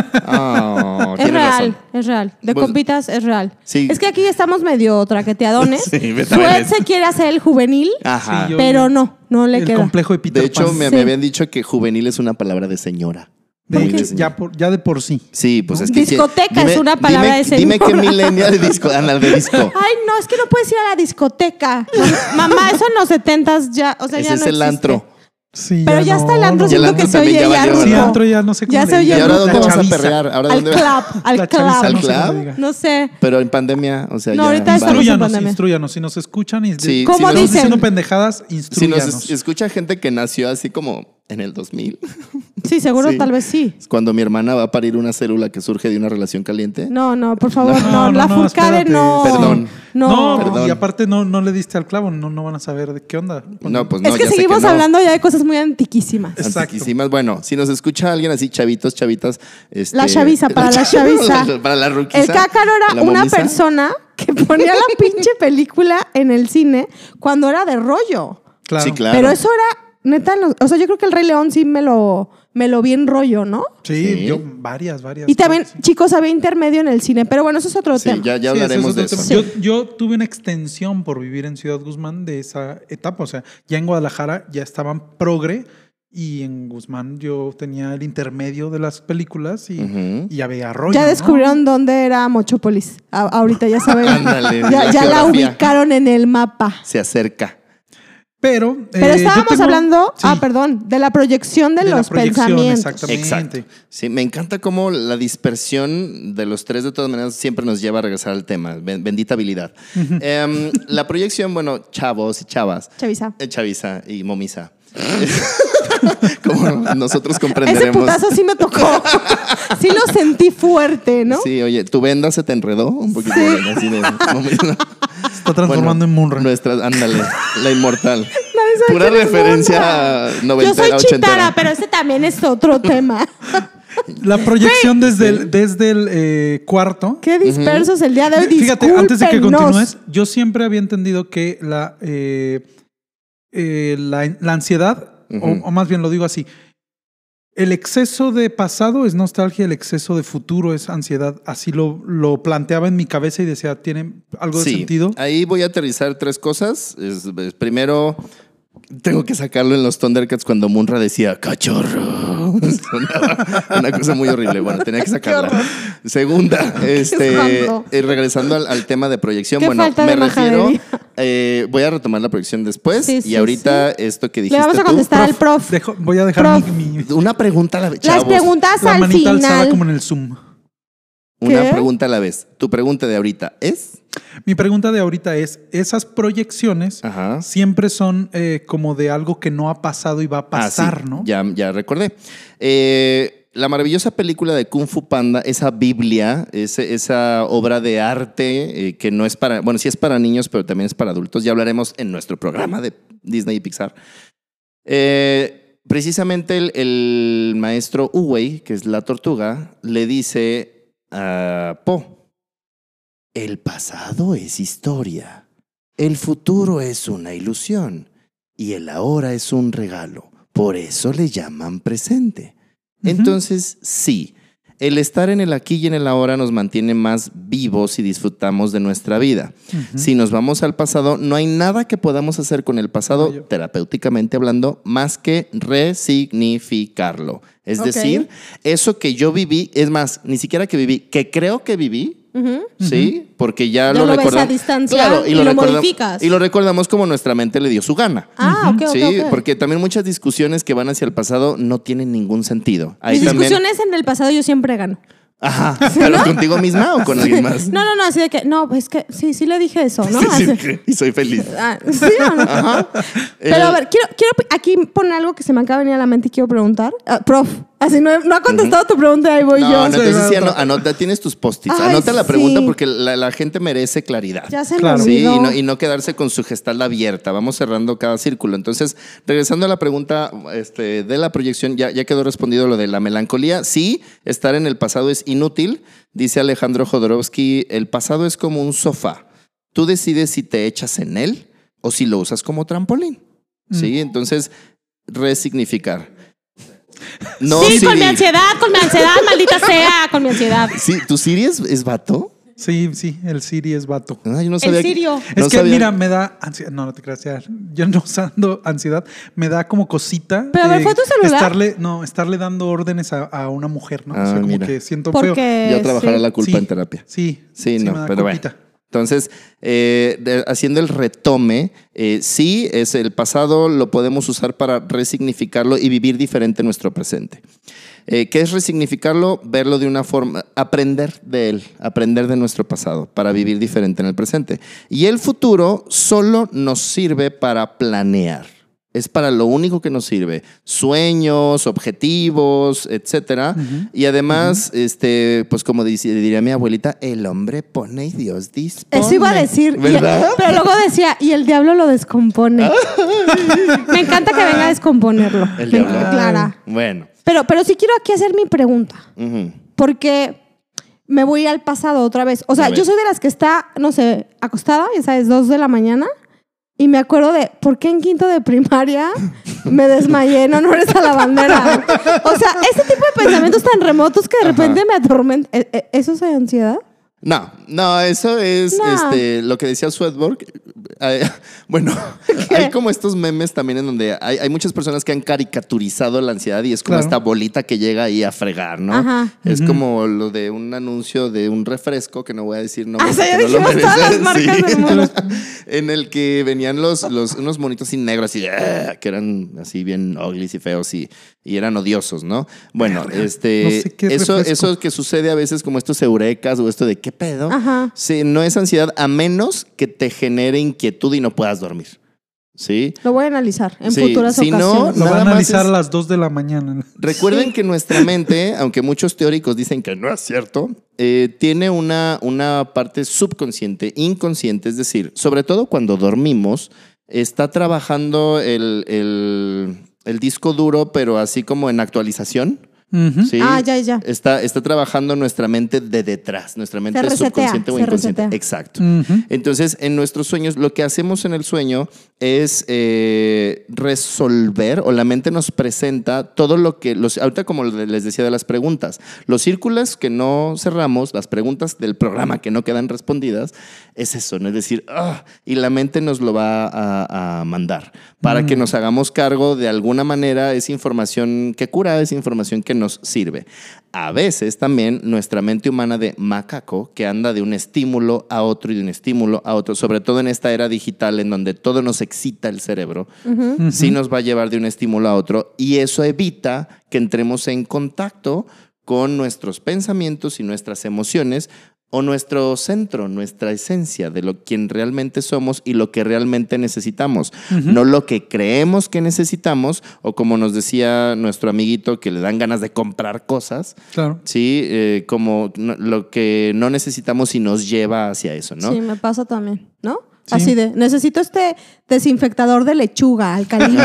Es real, razón. es real. De Pues- compitas es real. Sí. Es que aquí estamos medio traqueteadones. Sí, betabel. se quiere hacer el juvenil, Ajá. Sí, yo- pero no, no le el queda. complejo de Peter de hecho, Pan. me, Sí. me habían dicho que juvenil es una palabra de señora. De hecho, señora. ya, por, ya de por sí. Sí, pues es que... Discoteca es una palabra dime, de Dime qué señora. millennial de disco, anda, de disco. Ay, no, es que no puedes ir a la discoteca. Mamá, eso en los setentas ya, o sea, Ese ya es no el existe. antro. Sí, Pero ya no, está el antro, no. Ya el siento que se oye ya ya valió, Sí, ¿no? antro ya no sé cómo Ya se oye ¿Y ahora dónde vas a perrear? ¿Ahora Al dónde club, al chaviza, ¿Al no sé club? No sé. Pero en pandemia, o sea, No, ya... ahorita estamos en Instruyanos, pandemia. instruyanos. Si nos escuchan y Sí, ¿Cómo si nos- dicen? diciendo pendejadas, Si nos instruyanos. es- escucha gente que nació así como en el 2000, Sí, seguro Sí. tal vez sí. es cuando mi hermana va a parir una célula que surge de una relación caliente. No, no, por favor, No, no, no, la no, Furcade no. Perdón. No. No, Perdón. y aparte no, no le diste al clavo, no, no van a saber de qué onda. No, pues no, es que ya sé seguimos no. hablando ya de cosas muy antiquísimas. Exacto. Antiquísimas. Bueno, si nos escucha alguien así, chavitos, chavitas. este- La chaviza, para la chaviza. para la ruquiza. El cácaro era la una momisa. persona que ponía la pinche película en el cine cuando era de rollo. Claro. Sí, claro. Pero eso era, neta, no- o sea, yo creo que el Rey León sí me lo, me lo vi en rollo, ¿no? Sí, Sí. yo varias, varias. Y también, sí. chicos, había intermedio en el cine. Pero bueno, eso es otro Sí, tema. ya, ya Sí, hablaremos de es eso. otro tema. Yo, yo tuve una extensión por vivir en Ciudad Guzmán de esa etapa. O sea, ya en Guadalajara ya estaban progre y en Guzmán yo tenía el intermedio de las películas y, Ujú. y había rollo. Ya ¿no? descubrieron dónde era Mochópolis. A- ahorita ya saben. Ándale, ya la ya la ubicaron en el mapa. Se acerca. Pero, Pero eh, estábamos tengo- hablando, sí, ah, perdón, de la proyección de, de la los proyección, pensamientos. Exactamente. Exacto. Sí, me encanta cómo la dispersión de los tres, de todas maneras, siempre nos lleva a regresar al tema. Ben- Bendita habilidad. Em, la proyección, bueno, chavos y chavas. Chavisa. eh, Chaviza y momisa. Como nosotros Ese comprenderemos. putazo sí me tocó. sí lo sentí fuerte, ¿no? Sí, oye, ¿tu venda se te enredó? Un poquito. así de- Se está transformando en Munra. Nuestra, ándale, la inmortal. Pura referencia Yo noventera, soy ochentera. chitara, pero ese también es otro tema. La proyección desde el, desde el eh, cuarto. Qué dispersos el día de hoy. Fíjate, antes de que continúes, yo siempre había entendido que la, eh, eh, la, la ansiedad, o- más bien lo digo así, el exceso de pasado es nostalgia, el exceso de futuro es ansiedad. Así lo, lo planteaba en mi cabeza y decía, ¿tiene algo de Sí, sentido? Ahí voy a aterrizar tres cosas. Es- es- primero, tengo que sacarlo en los Thundercats cuando Munra decía cachorro. Una cosa muy horrible. Bueno, tenía que sacarla. Segunda, este, eh, regresando al, al tema de proyección. Bueno, me refiero. Eh, voy a retomar la proyección después. Sí, y sí, ahorita esto que Le dijiste vamos a tú. contestar al prof. Dejo- voy a dejar Prof. mi, mi- Una pregunta a la vez. Las preguntas la al manita alzada final. como en el Zoom. Una ¿Qué? pregunta a la vez. Tu pregunta de ahorita es. Mi pregunta de ahorita es, esas proyecciones Ajá. siempre son eh, como de algo que no ha pasado y va a Ah, sí, pasar, ¿no? Ya, ya recordé. Eh, la maravillosa película de Kung Fu Panda, esa Biblia, esa obra de arte eh, que no es para, bueno, sí es para niños, pero también es para adultos. Ya hablaremos en nuestro programa de Disney y Pixar. Eh, precisamente el, el maestro Uwei, que es la tortuga, le dice a Po, el pasado es historia, el futuro es una ilusión y el ahora es un regalo. Por eso le llaman presente. Entonces, sí, el estar en el aquí y en el ahora nos mantiene más vivos y disfrutamos de nuestra vida. Si nos vamos al pasado, no hay nada que podamos hacer con el pasado, terapéuticamente hablando, más que resignificarlo. Es decir, eso que yo viví, es más, ni siquiera que viví, que creo que viví, ¿sí? Porque ya, Ya lo lo ves a recordamos. distancia y lo modificas. Y lo recordamos como nuestra mente le dio su gana. Ah, ok. Sí, porque también muchas discusiones que van hacia el pasado no tienen ningún sentido. Ahí Mis también- discusiones en el pasado yo siempre gano. Ajá. ¿Pero contigo misma o con alguien más? No, no, no, así de que, no, es que sí, sí le dije eso, ¿no? Sí, sí, y soy feliz. Ah, ¿sí o no? Ajá. Pero El- a ver, quiero, quiero aquí poner algo que se me acaba de venir a la mente y quiero preguntar. Ah, prof, así no, no ha contestado tu pregunta, ahí voy No, yo. no, entonces sí, Sí, ano- anota, tienes tus post-its. Anota la pregunta sí. porque la, la gente merece claridad. Ya se Claro. Sí, y no, y no quedarse con su gestal abierta. Vamos cerrando cada círculo. Entonces, regresando a la pregunta este, de la proyección, ya, ya quedó respondido lo de la melancolía. Sí, estar en el pasado es inútil. Dice Alejandro Jodorowsky, el pasado es como un sofá. Tú decides si te echas en él o si lo usas como trampolín. Sí, entonces, resignificar. No, sí, con mi ansiedad, con mi ansiedad, maldita sea, con mi ansiedad. Sí, ¿tu Siri es, es vato? Sí, sí, el Siri es vato. Ah, yo no El que- sirio. no es que, sabía- mira, me da ansiedad. No, no te creas. ya, Yo no usando ansiedad, me da como cosita. Pero, a ver, ¿fue tu celular? Estarle, no, estarle dando órdenes a, a una mujer, ¿no? o sea, Ah, como mira. que siento feo. Ya trabajará sí. la culpa Sí. en terapia. Sí, Sí, no, da pero culpita. bueno. Entonces, eh, haciendo el retome, eh, sí, es el pasado, lo podemos usar para resignificarlo y vivir diferente nuestro presente. Eh, ¿Qué es resignificarlo? Verlo de una forma, aprender de él, aprender de nuestro pasado para vivir diferente en el presente. Y el futuro solo nos sirve para planear. Es para lo único que nos sirve. Sueños, objetivos, etcétera. Y además, este, pues como dice- diría mi abuelita, el hombre pone y Dios dispone. Eso iba a decir. pero luego decía, y el diablo lo descompone. Me encanta que venga a descomponerlo. El diablo. Clara. Bueno. Pero, pero sí quiero aquí hacer mi pregunta. Porque me voy al pasado otra vez. O sea, yo soy de las que está, no sé, acostada, ya sabes, dos de la mañana. Y me acuerdo de por qué en quinto de primaria me desmayé en honores a la bandera. O sea, ese tipo de pensamientos tan remotos que de repente me atormentan. ¿E- e- ¿Eso es ansiedad? No, no, eso es No. este, lo que decía Swedborg. Eh, bueno, hay como estos memes también en donde hay, hay muchas personas que han caricaturizado la ansiedad y es como Claro. esta bolita que llega ahí a fregar, ¿no? Ajá. Es como lo de un anuncio de un refresco que no voy a decir no. Ah, o sea, ya dijimos todas las marcas del mundo. en el que venían los, los unos monitos así negros así "Ah", que eran así bien ugly y feos y, y eran odiosos, ¿no? Bueno, este No sé eso refresco. eso que sucede a veces como estos eurecas o esto de qué pedo. Ajá. Sí, no es ansiedad a menos que te genere inquietud y no puedas dormir. ¿Sí? Lo voy a analizar en Sí, futuras si no, ocasiones. Lo va Nada a analizar es- a las 2 de la mañana. Recuerden que nuestra mente, aunque muchos teóricos dicen que no es cierto, eh, tiene una, una parte subconsciente, inconsciente, es decir, sobre todo cuando dormimos, está trabajando el, el- el disco duro, pero así como en actualización. Ah, ya, ya. Está, está trabajando nuestra mente de detrás, nuestra mente resetea, subconsciente o se inconsciente. resetea. Exacto. Ujú. Entonces, en nuestros sueños, lo que hacemos en el sueño es eh, resolver, o la mente nos presenta todo lo que, los, ahorita como les decía de las preguntas, los círculos que no cerramos, las preguntas del programa que no quedan respondidas, es eso, ¿no? Es decir, ah, y la mente nos lo va a, a mandar para que nos hagamos cargo de alguna manera, es información que cura, es información que nos sirve. A veces también nuestra mente humana de macaco, que anda de un estímulo a otro y de un estímulo a otro, sobre todo en esta era digital en donde todo nos excita el cerebro, sí nos va a llevar de un estímulo a otro y eso evita que entremos en contacto con nuestros pensamientos y nuestras emociones o nuestro centro, nuestra esencia de lo quien realmente somos y lo que realmente necesitamos, no lo que creemos que necesitamos o como nos decía nuestro amiguito que le dan ganas de comprar cosas, Claro. sí, Eh, como no- lo que no necesitamos y nos lleva hacia eso, ¿no? Sí, me pasa también, ¿no? Sí. Así de, necesito este desinfectador de lechuga alcalino.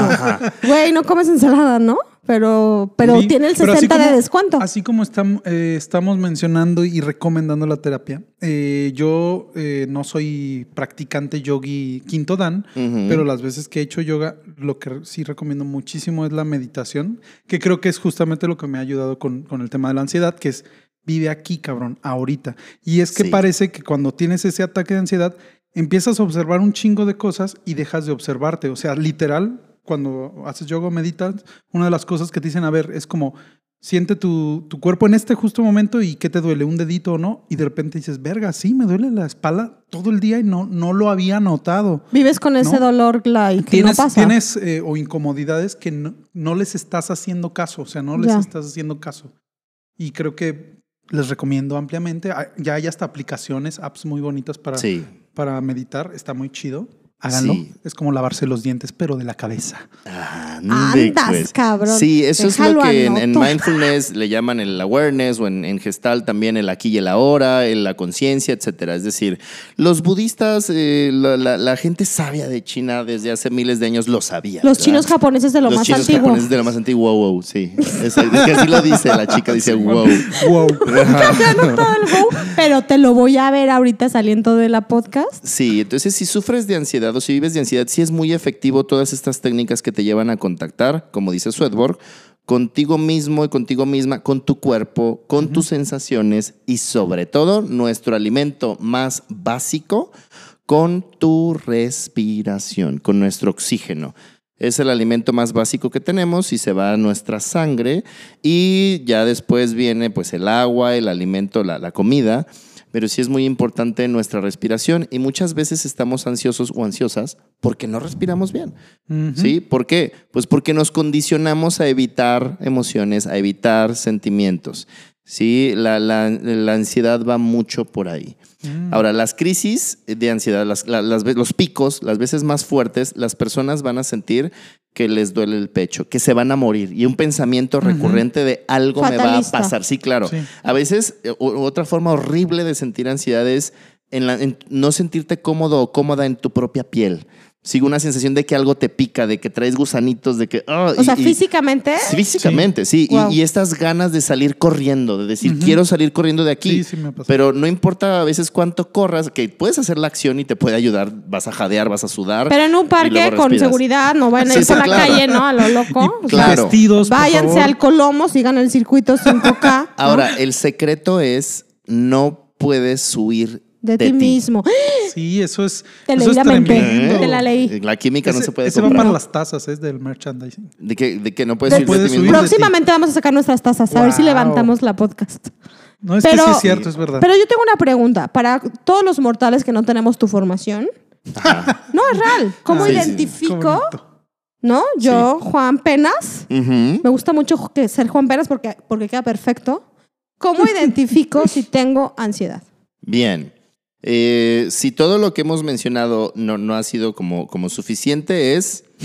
Güey, no comes ensalada, ¿no? Pero, pero Sí, tiene el pero así 60 de descuento. Así como eh, estamos mencionando y recomendando la terapia, eh, yo eh, no soy practicante yogi quinto dan, pero las veces que he hecho yoga, lo que sí recomiendo muchísimo es la meditación, que creo que es justamente lo que me ha ayudado con, con el tema de la ansiedad, que es vive aquí, cabrón, ahorita. Y es que Sí. parece que cuando tienes ese ataque de ansiedad, empiezas a observar un chingo de cosas y dejas de observarte. O sea, literal, cuando haces yoga o meditas, una de las cosas que te dicen, a ver, es como, siente tu, tu cuerpo en este justo momento y qué te duele, un dedito o no, y de repente dices, verga, sí, me duele la espalda todo el día y no, no lo había notado. Vives con ese ¿no? dolor like, que Tienes, no pasa. tienes eh, o incomodidades que no, no les estás haciendo caso, o sea, no les Ya. estás haciendo caso. Y creo que les recomiendo ampliamente. Ya hay hasta aplicaciones, apps muy bonitas para, Sí. para meditar, está muy chido. Háganlo. Sí. Es como lavarse los dientes, pero de la cabeza. Ande, Andas, cabrón. Sí, eso es lo que en, mindfulness le llaman el awareness o en, en gestal también el aquí y el ahora, el la conciencia, etcétera. Es decir, los budistas, eh, la, la- la gente sabia de China desde hace miles de años lo sabía. Los ¿verdad? chinos japoneses de lo Los más chinos antiguo. japoneses de lo más antiguo, wow, wow, sí. Es, es que así lo dice la chica, dice wow. Wow. No todo el go, pero te lo voy a ver ahorita saliendo de la podcast. Sí, entonces si sufres de ansiedad o si vives de ansiedad, sí es muy efectivo todas estas técnicas que te llevan a contactar, como dice Swedborg, contigo mismo y contigo misma, con tu cuerpo, con tus sensaciones y sobre todo nuestro alimento más básico, con tu respiración, con nuestro oxígeno. Es el alimento más básico que tenemos y se va a nuestra sangre y ya después viene pues el agua, el alimento, la, la comida, pero sí es muy importante nuestra respiración y muchas veces estamos ansiosos o ansiosas porque no respiramos bien. ¿Sí? ¿Por qué? Pues porque nos condicionamos a evitar emociones, a evitar sentimientos. ¿Sí? La, la- la ansiedad va mucho por ahí. Mm. Ahora, las crisis de ansiedad, las- la- las los picos, las veces más fuertes, las personas van a sentir que les duele el pecho, que se van a morir y un pensamiento recurrente de algo me va a pasar. Sí, claro. Sí. A veces, eh, otra forma horrible de sentir ansiedad es en la- en no sentirte cómodo o cómoda en tu propia piel. Sigue una sensación de que algo te pica, de que traes gusanitos, de que... ah, O y- sea, y- físicamente. Sí, Físicamente, sí. Y- Wow. Y, estas ganas de salir corriendo, de decir, quiero salir corriendo de aquí. Sí, sí me ha pasado. Pero no importa a veces cuánto corras, que puedes hacer la acción y te puede ayudar. Vas a jadear, vas a sudar. Pero en un parque con seguridad, no vayan a ir sí, por la claro. calle, ¿no? A lo loco. Y Claro. vestidos, por Váyanse favor. al Colomo, sigan el circuito 5K. ¿no? Ahora, el secreto es no puedes huir de, ti mismo. Sí, eso es, Te eso leí es la mente. tremendo. Te la leí. La química no se puede ese va comprar. para las tazas, es del merchandising. De que, de que no puedes De- ti Puedes de- Próximamente vamos a sacar nuestras tazas, a ver si levantamos la podcast. No, es Pero- que sí es cierto, es verdad. Pero yo tengo una pregunta para todos los mortales que no tenemos tu formación. No, es real. ¿Cómo Ah, sí, sí. Qué identifico? ¿No? Yo, Juan Penas, me gusta mucho que ser Juan Penas porque, porque queda perfecto. ¿Cómo identifico si tengo ansiedad? Bien. Eh, si todo lo que hemos mencionado no, no ha sido como, como suficiente, es.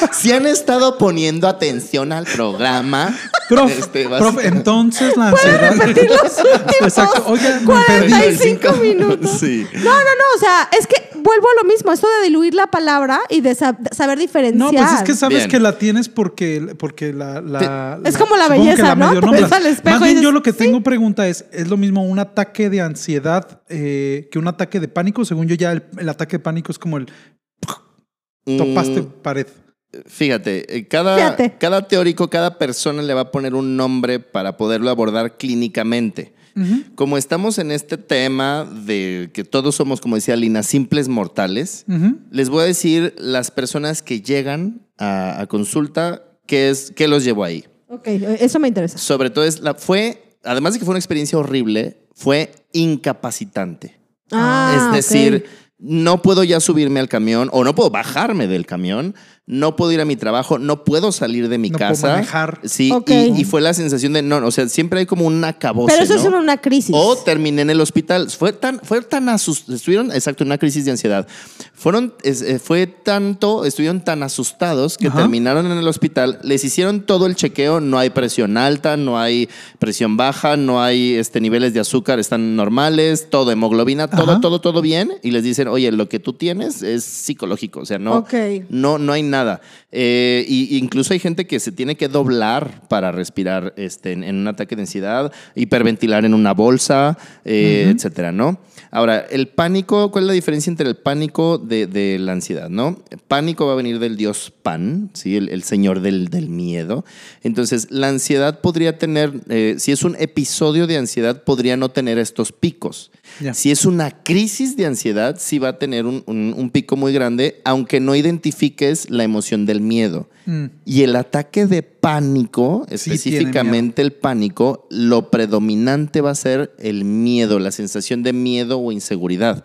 si han estado poniendo atención al programa. Prof, este, prof, entonces la ansiedad. repetir los últimos Exacto. Oiga, me perdí. 45 minutos. Sí. No, no, no. O sea, es que vuelvo a lo mismo. Esto de diluir la palabra y de sab- saber diferenciar. No, pues es que sabes Bien. que la tienes porque, porque la, la- Es como la belleza, espejo Más bien yo lo que tengo pregunta es, ¿es lo mismo un ataque de ansiedad eh, que un ataque de pánico? Según yo ya el, el ataque de pánico es como el topaste Mm, pared. Fíjate, eh, cada, Fíjate. cada teórico, cada persona le va a poner un nombre para poderlo abordar clínicamente. Como estamos en este tema de que todos somos, como decía Lina, simples mortales, les voy a decir las personas que llegan a, a consulta, ¿qué, es, ¿qué los llevó ahí? Ok, eso me interesa. Sobre todo, es la, fue, además de que fue una experiencia horrible, fue incapacitante. Ah, es decir, no puedo ya subirme al camión o no puedo bajarme del camión, no puedo ir a mi trabajo, no puedo salir de mi No puedo casa. manejar. Sí, y, y fue la sensación de no, o sea, siempre hay como un acabose. Pero eso ¿no? es una crisis. O terminé en el hospital. Fue tan, fue tan asustados, estuvieron, exacto, en una crisis de ansiedad. Fueron, es- eh, fue tanto, estuvieron tan asustados que Ajá. terminaron en el hospital, les hicieron todo el chequeo, no hay presión alta, no hay presión baja, no hay este, niveles de azúcar, están normales, todo, hemoglobina, todo, Ajá. todo, todo bien. Y les dicen, oye, lo que tú tienes es psicológico, o sea, no, no, no hay nada. Eh, y, incluso hay gente que se tiene que doblar para respirar este, en, en un ataque de ansiedad, hiperventilar en una bolsa, eh, etcétera, ¿no? Ahora, el pánico, ¿cuál es la diferencia entre el pánico de, de la ansiedad, no? El pánico va a venir del dios Pan, ¿sí? El, el señor del, del miedo. Entonces, la ansiedad podría tener, eh, si es un episodio de ansiedad, podría no tener estos picos. Si es una crisis de ansiedad, sí va a tener un, un- un pico muy grande, aunque no identifiques la emoción del miedo. Mm. Y el ataque de pánico, Sí específicamente el pánico, lo predominante va a ser el miedo, la sensación de miedo o inseguridad.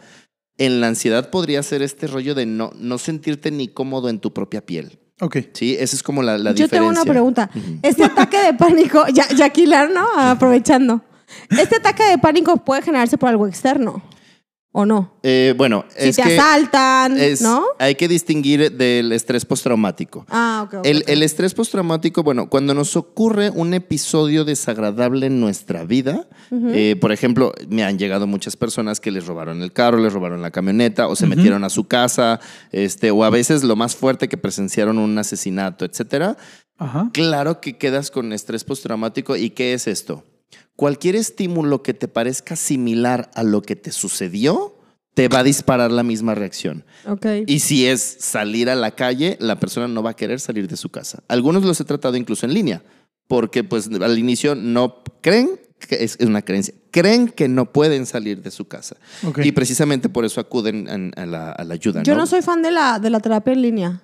En la ansiedad podría ser este rollo de no, no sentirte ni cómodo en tu propia piel. Ok. Sí, esa es como la, la Yo diferencia. tengo una pregunta. Este ataque de pánico, ya, Yaquilar, ¿no? Aprovechando. ¿Este ataque de pánico puede generarse por algo externo? ¿O no? Eh, bueno, Si es te que asaltan, es- ¿no? hay que distinguir del estrés postraumático. Ah, ok. El, ok. el estrés postraumático, bueno, cuando nos ocurre un episodio desagradable en nuestra vida, eh, por ejemplo, me han llegado muchas personas que les robaron el carro, les robaron la camioneta o se metieron a su casa, este, o a veces lo más fuerte que presenciaron un asesinato, etcétera. Ajá. Claro que quedas con estrés postraumático. ¿Y qué es esto? Cualquier estímulo que te parezca similar a lo que te sucedió, te va a disparar la misma reacción. Y si es salir a la calle, la persona no va a querer salir de su casa. Algunos los he tratado incluso en línea, porque pues al inicio no creen que es, una creencia, creen que no pueden salir de su casa. Y precisamente por eso acuden en- a, la, a la ayuda. Yo no soy fan de la, de la terapia en línea.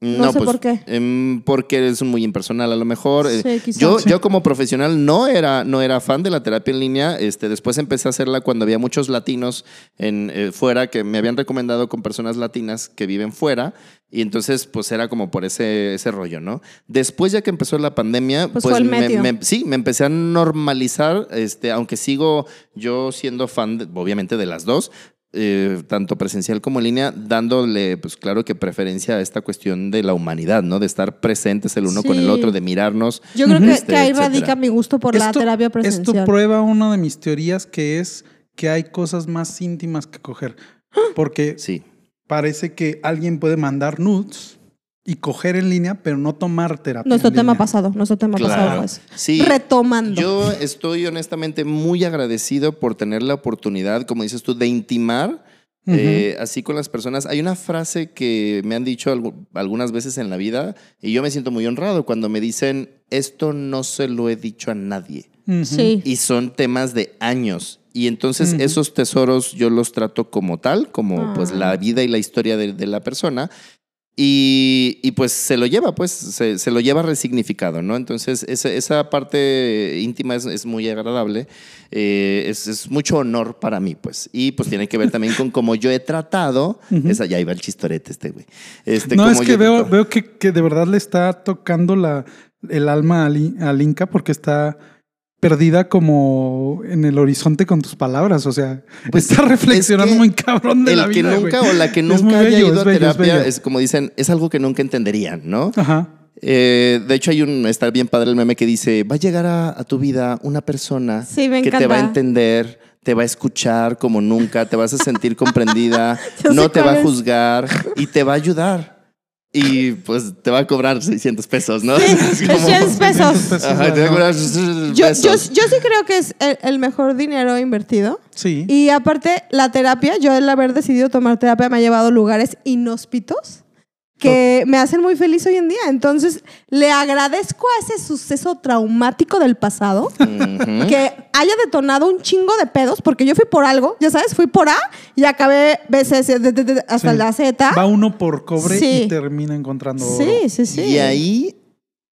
No sé por qué. em, porque eres muy impersonal a lo mejor. Eh, Sí, quizás. yo, yo como profesional no era, no era fan de la terapia en línea. Este, después empecé a hacerla cuando había muchos latinos en, eh, fuera que me habían recomendado con personas latinas que viven fuera. Y entonces, pues era como por ese, ese rollo, ¿no? Después, ya que empezó la pandemia, Pues pues, me- me- sí, me empecé a normalizar, este, aunque sigo yo siendo fan, de- obviamente, de las dos, eh, tanto presencial como en línea, dándole, pues claro que preferencia a esta cuestión de la humanidad, ¿no? De estar presentes el uno con el otro, de mirarnos. Yo creo que, Este, que ahí etcétera. radica mi gusto por la terapia presencial. Esto prueba una de mis teorías que es que hay cosas más íntimas que coger. Porque Sí. parece que alguien puede mandar nudes y coger en línea, pero no tomar terapia. Nuestro en tema línea. pasado, nuestro tema pasado Claro. fue eso. Sí. Retomando. Yo estoy honestamente muy agradecido por tener la oportunidad, como dices tú, de intimar eh, así con las personas. Hay una frase que me han dicho algu- algunas veces en la vida y yo me siento muy honrado cuando me dicen, esto no se lo he dicho a nadie. Ujú. Sí. Y son temas de años. Y entonces esos tesoros yo los trato como tal, como pues Ah. la vida y la historia de, de la persona. Y, y, pues se lo lleva, pues se, se lo lleva resignificado, ¿no? Entonces esa, esa parte íntima es, es muy agradable, eh, es, es mucho honor para mí, pues. Y pues tiene que ver también con cómo yo he tratado, esa, ya iba el chistorete este, güey. Este, No, es que veo, veo que, que de verdad le está tocando la, el alma al Inca porque está perdida como en el horizonte con tus palabras. O sea, Pues, estás reflexionando es que muy cabrón de el la que vida. nunca güey. o la que nunca haya bello, ido a bello, terapia es como dicen, es algo que nunca entenderían, ¿no? Ajá. Eh, de hecho, hay un, está bien padre el meme que dice, va a llegar a, a tu vida una persona Sí, que te va a entender, te va a escuchar como nunca, te vas a sentir comprendida, no te va a juzgar y te va a ayudar. Y pues te va a cobrar 600 pesos, ¿no? Sí, Es como- 600 pesos. Ajá, te va a cobrar Yo, yo, pesos. yo sí creo que es el, el mejor dinero invertido. Sí. Y aparte, la terapia, yo el haber decidido tomar terapia me ha llevado a lugares inhóspitos que me hacen muy feliz hoy en día. Entonces, le agradezco a ese suceso traumático del pasado que haya detonado un chingo de pedos, porque yo fui por algo, ya sabes, fui por A y acabé veces hasta Sí. la Z. Va uno por cobre Sí. y termina encontrando oro. Sí, sí, sí. Y ahí,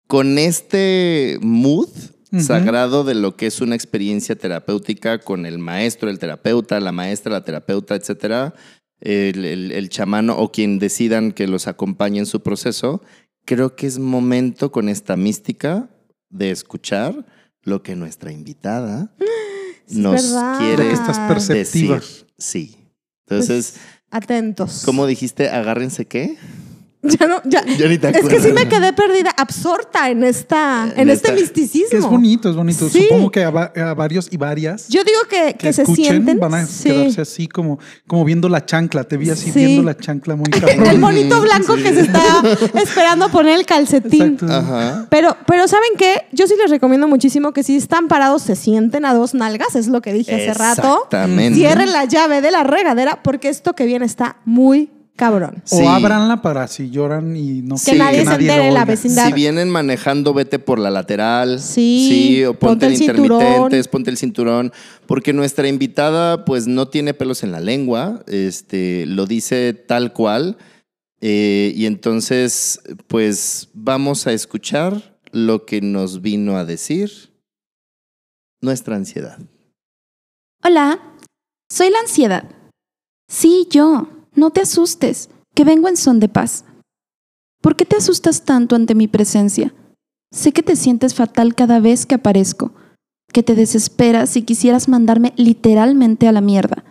con este mood sagrado de lo que es una experiencia terapéutica con el maestro, el terapeuta, la maestra, la terapeuta, etcétera, el, el- el chamano o quien decidan que los acompañe en su proceso, creo que es momento con esta mística de escuchar lo que nuestra invitada Es nos verdad. quiere estás perceptiva. decir. Sí. Entonces, Atentos. ¿cómo dijiste? Agárrense qué? Ya no, ya. Ya ni te Es que sí me quedé perdida, absorta en esta, en, En este esta- misticismo. Que es bonito, es bonito. Sí. Supongo que a, va- a varios y varias Yo digo que, que, que se escuchen sienten. van a sí. quedarse así como, como viendo la chancla. Te vi así Sí. viendo la chancla muy cabrón. El monito blanco que se está esperando a poner el calcetín. Exacto. Ajá. Pero, pero ¿saben qué? Yo sí les recomiendo muchísimo que si están parados se sienten a dos nalgas, es lo que dije hace rato. Exactamente. Cierren la llave de la regadera porque esto que viene está muy cabrón. O Sí. ábranla para si lloran y no Que nadie se entere lo en la oiga. vecindad. Si vienen manejando, vete por la lateral. Sí, o ponte ponte, el el cinturón. intermitentes, ponte el cinturón. Porque nuestra invitada, pues, no tiene pelos en la lengua. Este, lo dice tal cual. Eh, y entonces, pues, vamos a escuchar lo que nos vino a decir nuestra ansiedad. Hola, soy la ansiedad. Sí, yo. No te asustes, que vengo en son de paz. ¿Por qué te asustas tanto ante mi presencia? Sé que te sientes fatal cada vez que aparezco, que te desesperas si quisieras mandarme literalmente a la mierda.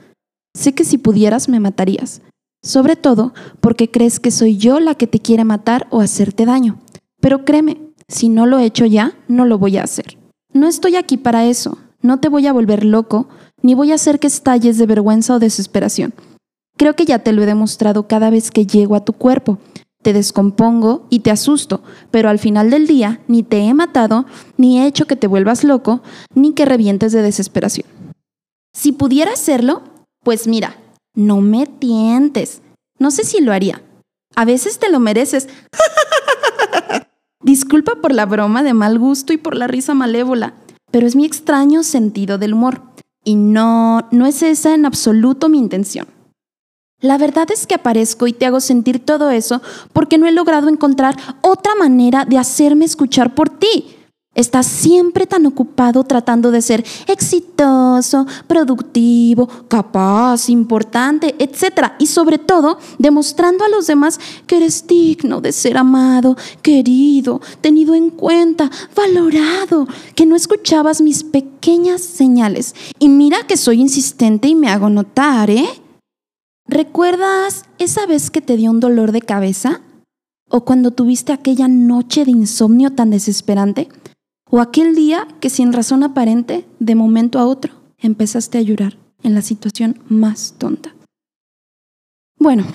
Sé que si pudieras me matarías, sobre todo porque crees que soy yo la que te quiere matar o hacerte daño. Pero créeme, si no lo he hecho ya, no lo voy a hacer. No estoy aquí para eso, no te voy a volver loco, ni voy a hacer que estalles de vergüenza o desesperación. Creo que ya te lo he demostrado cada vez que llego a tu cuerpo. Te descompongo y te asusto, pero al final del día ni te he matado, ni he hecho que te vuelvas loco, ni que revientes de desesperación. Si pudiera hacerlo, pues mira, no me tientes. No sé si lo haría. A veces te lo mereces. Disculpa por la broma de mal gusto y por la risa malévola, pero es mi extraño sentido del humor. Y no, no es esa en absoluto mi intención. La verdad es que aparezco y te hago sentir todo eso porque no he logrado encontrar otra manera de hacerme escuchar por ti. Estás siempre tan ocupado tratando de ser exitoso, productivo, capaz, importante, etc. Y sobre todo, demostrando a los demás que eres digno de ser amado, querido, tenido en cuenta, valorado, que no escuchabas mis pequeñas señales. Y mira que soy insistente y me hago notar, ¿eh? ¿Recuerdas esa vez que te dio un dolor de cabeza? ¿O cuando tuviste aquella noche de insomnio tan desesperante? ¿O aquel día que sin razón aparente, de momento a otro, empezaste a llorar en la situación más tonta? Bueno,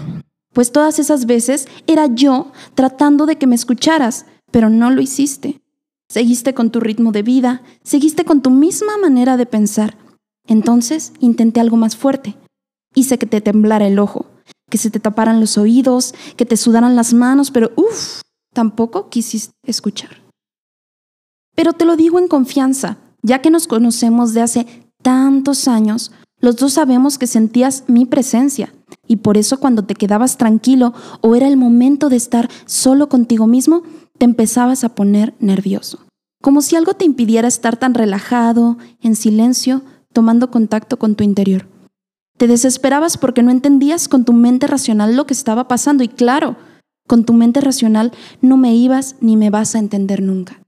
pues todas esas veces era yo tratando de que me escucharas, pero no lo hiciste. Seguiste con tu ritmo de vida, seguiste con tu misma manera de pensar. Entonces intenté algo más fuerte. Hice que te temblara el ojo, que se te taparan los oídos, que te sudaran las manos, pero uff, tampoco quisiste escuchar. Pero te lo digo en confianza, ya que nos conocemos de hace tantos años, los dos sabemos que sentías mi presencia y por eso cuando te quedabas tranquilo o era el momento de estar solo contigo mismo, te empezabas a poner nervioso, como si algo te impidiera estar tan relajado, en silencio, tomando contacto con tu interior. Te desesperabas porque no entendías con tu mente racional lo que estaba pasando y claro, con tu mente racional no me ibas ni me vas a entender nunca.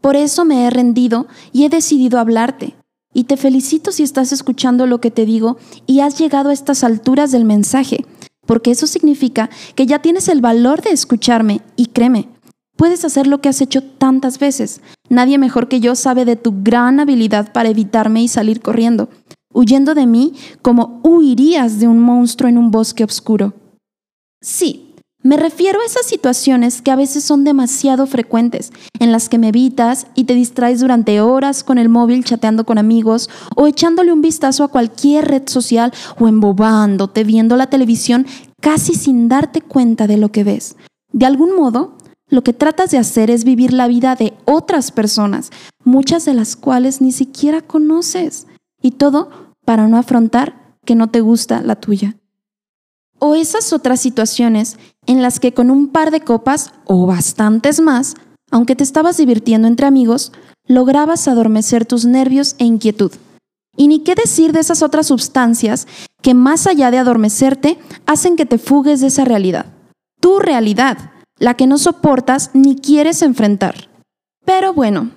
Por eso me he rendido y he decidido hablarte. Y te felicito si estás escuchando lo que te digo y has llegado a estas alturas del mensaje, porque eso significa que ya tienes el valor de escucharme y créeme, puedes hacer lo que has hecho tantas veces. Nadie mejor que yo sabe de tu gran habilidad para evitarme y salir corriendo, huyendo de mí como huirías de un monstruo en un bosque oscuro. Sí, me refiero a esas situaciones que a veces son demasiado frecuentes, en las que me evitas y te distraes durante horas con el móvil chateando con amigos o echándole un vistazo a cualquier red social o embobándote viendo la televisión casi sin darte cuenta de lo que ves. De algún modo, lo que tratas de hacer es vivir la vida de otras personas, muchas de las cuales ni siquiera conoces, y todo para no afrontar que no te gusta la tuya. O esas otras situaciones en las que con un par de copas o bastantes más, aunque te estabas divirtiendo entre amigos, lograbas adormecer tus nervios e inquietud. Y ni qué decir de esas otras sustancias que más allá de adormecerte, hacen que te fugues de esa realidad. Tu realidad, la que no soportas ni quieres enfrentar. Pero bueno,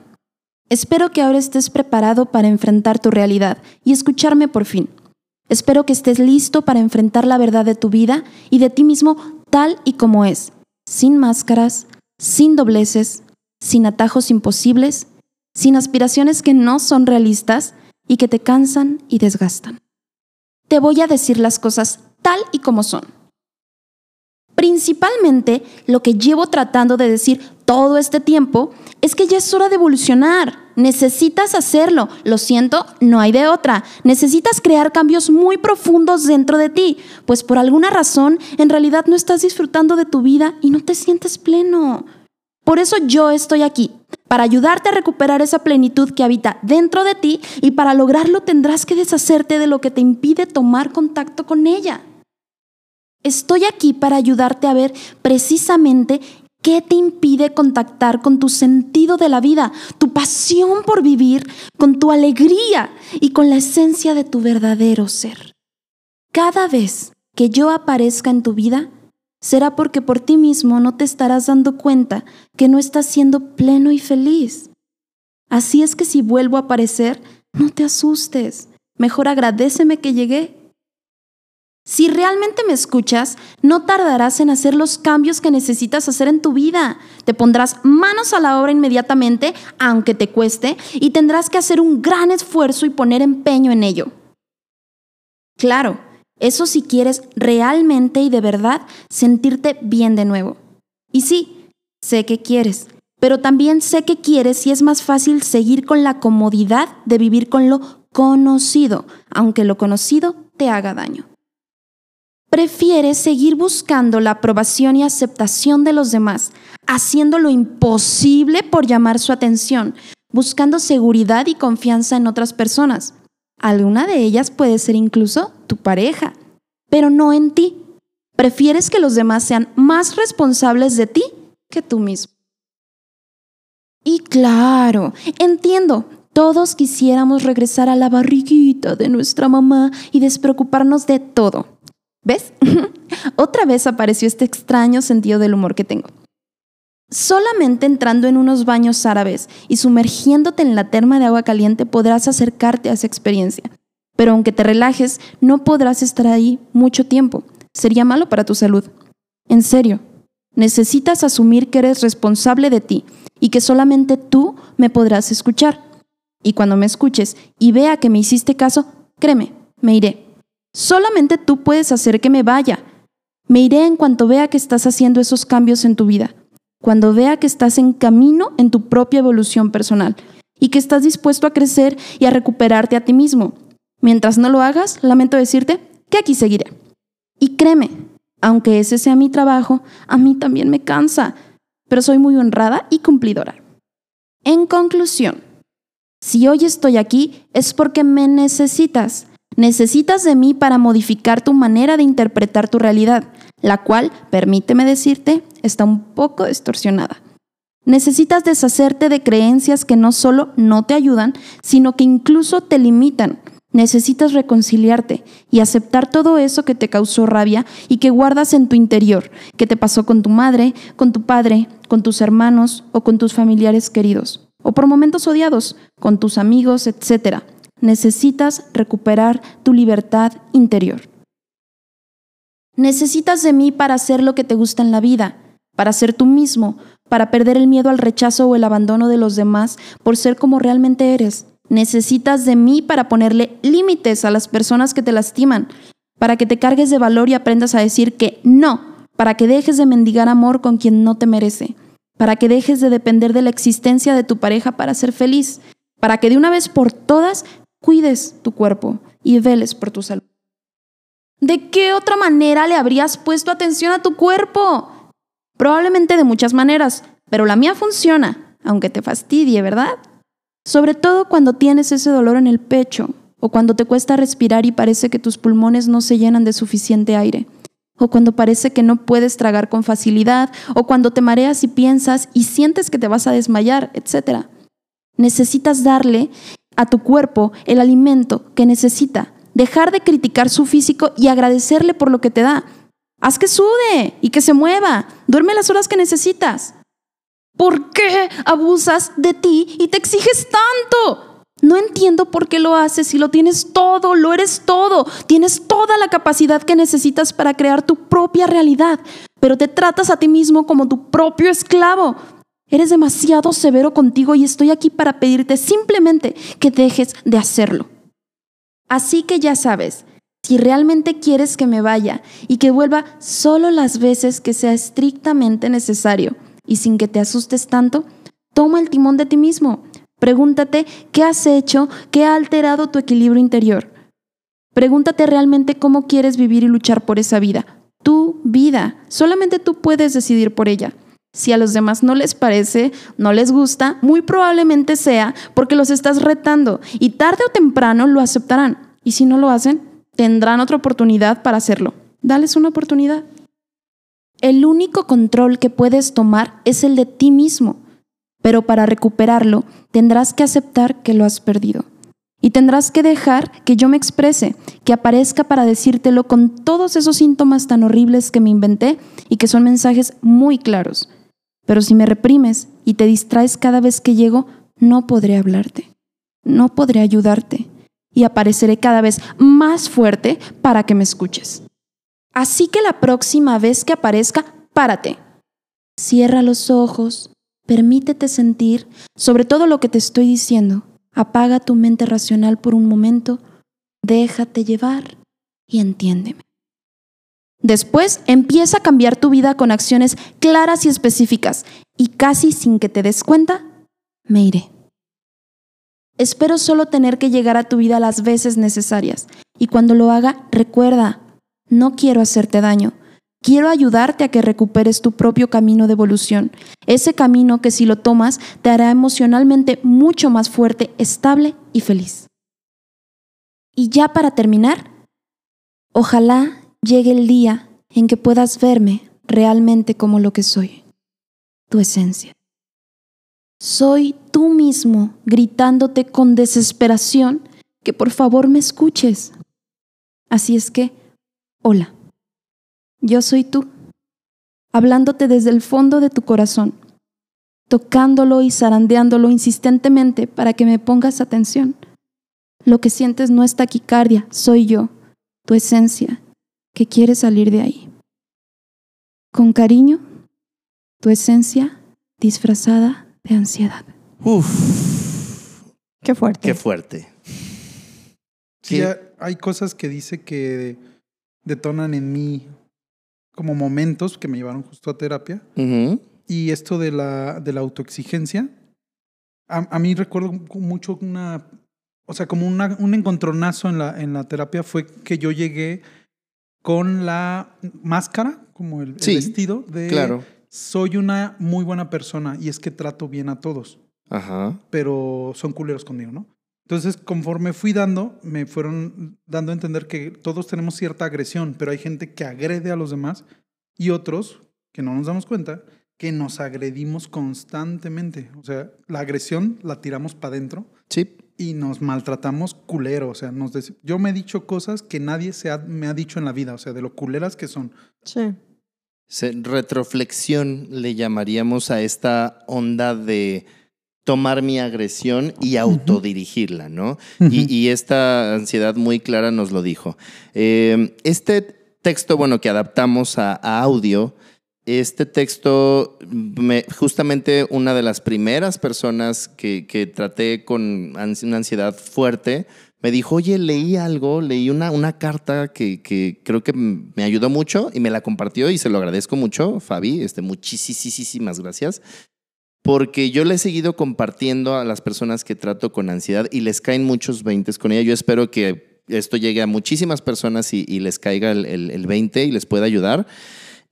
espero que ahora estés preparado para enfrentar tu realidad y escucharme por fin. Espero que estés listo para enfrentar la verdad de tu vida y de ti mismo tal y como es, sin máscaras, sin dobleces, sin atajos imposibles, sin aspiraciones que no son realistas y que te cansan y desgastan. Te voy a decir las cosas tal y como son. Principalmente lo que llevo tratando de decir todo este tiempo es que ya es hora de evolucionar. Necesitas hacerlo. Lo siento, no hay de otra. Necesitas crear cambios muy profundos dentro de ti, pues por alguna razón en realidad no estás disfrutando de tu vida y no te sientes pleno. Por eso yo estoy aquí, para ayudarte a recuperar esa plenitud que habita dentro de ti y para lograrlo tendrás que deshacerte de lo que te impide tomar contacto con ella. Estoy aquí para ayudarte a ver precisamente ¿Qué te impide contactar con tu sentido de la vida, tu pasión por vivir, con tu alegría y con la esencia de tu verdadero ser? Cada vez que yo aparezca en tu vida, será porque por ti mismo no te estarás dando cuenta que no estás siendo pleno y feliz. Así es que si vuelvo a aparecer, no te asustes. Mejor agradeceme que llegué si realmente me escuchas, no tardarás en hacer los cambios que necesitas hacer en tu vida. Te pondrás manos a la obra inmediatamente, aunque te cueste, y tendrás que hacer un gran esfuerzo y poner empeño en ello. Claro, eso si quieres realmente y de verdad sentirte bien de nuevo. Y sí, sé que quieres, pero también sé que quieres y es más fácil seguir con la comodidad de vivir con lo conocido, aunque lo conocido te haga daño prefieres seguir buscando la aprobación y aceptación de los demás, haciendo lo imposible por llamar su atención, buscando seguridad y confianza en otras personas. Alguna de ellas puede ser incluso tu pareja, pero no en ti. Prefieres que los demás sean más responsables de ti que tú mismo. Y claro, entiendo, todos quisiéramos regresar a la barriguita de nuestra mamá y despreocuparnos de todo. ¿Ves? Otra vez apareció este extraño sentido del humor que tengo. Solamente entrando en unos baños árabes y sumergiéndote en la terma de agua caliente podrás acercarte a esa experiencia. Pero aunque te relajes, no podrás estar ahí mucho tiempo. Sería malo para tu salud. En serio, necesitas asumir que eres responsable de ti y que solamente tú me podrás escuchar. Y cuando me escuches y vea que me hiciste caso, créeme, me iré. Solamente tú puedes hacer que me vaya. Me iré en cuanto vea que estás haciendo esos cambios en tu vida, cuando vea que estás en camino en tu propia evolución personal y que estás dispuesto a crecer y a recuperarte a ti mismo. Mientras no lo hagas, lamento decirte que aquí seguiré. Y créeme, aunque ese sea mi trabajo, a mí también me cansa, pero soy muy honrada y cumplidora. En conclusión, si hoy estoy aquí es porque me necesitas Necesitas de mí para modificar tu manera de interpretar tu realidad, la cual, permíteme decirte, está un poco distorsionada. Necesitas deshacerte de creencias que no solo no te ayudan, sino que incluso te limitan. Necesitas reconciliarte y aceptar todo eso que te causó rabia y que guardas en tu interior, que te pasó con tu madre, con tu padre, con tus hermanos o con tus familiares queridos, o por momentos odiados con tus amigos, etc. Necesitas recuperar tu libertad interior. Necesitas de mí para hacer lo que te gusta en la vida, para ser tú mismo, para perder el miedo al rechazo o el abandono de los demás por ser como realmente eres. Necesitas de mí para ponerle límites a las personas que te lastiman, para que te cargues de valor y aprendas a decir que no, para que dejes de mendigar amor con quien no te merece, para que dejes de depender de la existencia de tu pareja para ser feliz, para que de una vez por todas cuides tu cuerpo y veles por tu salud. ¿De qué otra manera le habrías puesto atención a tu cuerpo? Probablemente de muchas maneras, pero la mía funciona, aunque te fastidie, ¿verdad? Sobre todo cuando tienes ese dolor en el pecho, o cuando te cuesta respirar y parece que tus pulmones no se llenan de suficiente aire, o cuando parece que no puedes tragar con facilidad, o cuando te mareas y piensas y sientes que te vas a desmayar, etc. Necesitas darle a tu cuerpo el alimento que necesita, dejar de criticar su físico y agradecerle por lo que te da. Haz que sude y que se mueva, duerme las horas que necesitas. ¿Por qué abusas de ti y te exiges tanto? No entiendo por qué lo haces si lo tienes todo, lo eres todo, tienes toda la capacidad que necesitas para crear tu propia realidad, pero te tratas a ti mismo como tu propio esclavo. Eres demasiado severo contigo y estoy aquí para pedirte simplemente que dejes de hacerlo. Así que ya sabes, si realmente quieres que me vaya y que vuelva solo las veces que sea estrictamente necesario y sin que te asustes tanto, toma el timón de ti mismo. Pregúntate qué has hecho, qué ha alterado tu equilibrio interior. Pregúntate realmente cómo quieres vivir y luchar por esa vida. Tu vida. Solamente tú puedes decidir por ella. Si a los demás no les parece, no les gusta, muy probablemente sea porque los estás retando y tarde o temprano lo aceptarán. Y si no lo hacen, tendrán otra oportunidad para hacerlo. Dales una oportunidad. El único control que puedes tomar es el de ti mismo pero para recuperarlo tendrás que aceptar que lo has perdido. Y tendrás que dejar que yo me exprese, que aparezca para decírtelo con todos esos síntomas tan horribles que me inventé y que son mensajes muy claros. Pero si me reprimes y te distraes cada vez que llego, no podré hablarte, no podré ayudarte y apareceré cada vez más fuerte para que me escuches. Así que la próxima vez que aparezca, párate. Cierra los ojos, Permítete sentir sobre todo lo que te estoy diciendo. Apaga tu mente racional por un momento, déjate llevar y entiéndeme. Después empieza a cambiar tu vida con acciones claras y específicas y casi sin que te des cuenta, me iré. Espero solo tener que llegar a tu vida las veces necesarias y cuando lo haga, recuerda, no quiero hacerte daño, Quiero ayudarte a que recuperes tu propio camino de evolución, ese camino que si lo tomas te hará emocionalmente mucho más fuerte, estable y feliz. Y ya para terminar, ojalá llegue el día en que puedas verme realmente como lo que soy, tu esencia. Soy tú mismo gritándote con desesperación que por favor me escuches. Así es que, hola. Yo soy tú, hablándote desde el fondo de tu corazón, tocándolo y zarandeándolo insistentemente para que me pongas atención. Lo que sientes no es taquicardia, soy yo, tu esencia, que quiere salir de ahí. Con cariño, tu esencia disfrazada de ansiedad. Uf, Qué fuerte. qué fuerte. Sí, Sí. ha- hay cosas que dice que detonan en mí como momentos que me llevaron justo a terapia. Y esto de la, de la autoexigencia, a, a mí recuerdo mucho una, o sea, como una, un encontronazo en la, en la terapia fue que yo llegué con la máscara, como el, vestido de Claro. soy una muy buena persona y es que trato bien a todos, Ajá. pero son culeros conmigo, ¿no? Entonces, conforme fui dando, me fueron dando a entender que todos tenemos cierta agresión, pero hay gente que agrede a los demás y otros, que no nos damos cuenta, que nos agredimos constantemente. O sea, la agresión la tiramos para adentro Sí. Y nos maltratamos culero. O sea, nos dec- yo me he dicho cosas que nadie se ha- me ha dicho en la vida, o sea, de lo culeras que son. Sí. Se- retroflexión le llamaríamos a esta onda de tomar mi agresión y autodirigirla, ¿no? y, y esta ansiedad muy clara nos lo dijo. Eh, este texto, bueno, que adaptamos a, a audio, este texto, me- justamente una de las primeras personas que, que traté con una ansiedad fuerte, me dijo, oye, leí algo, leí una, una carta que, que creo que me ayudó mucho y me la compartió y se lo agradezco mucho, Fabi, este, muchísimas gracias. Porque yo le he seguido compartiendo a las personas que trato con ansiedad y les caen muchos veintes con ella. Yo espero que esto llegue a muchísimas personas y, y les caiga el, el, el 20 y les pueda ayudar.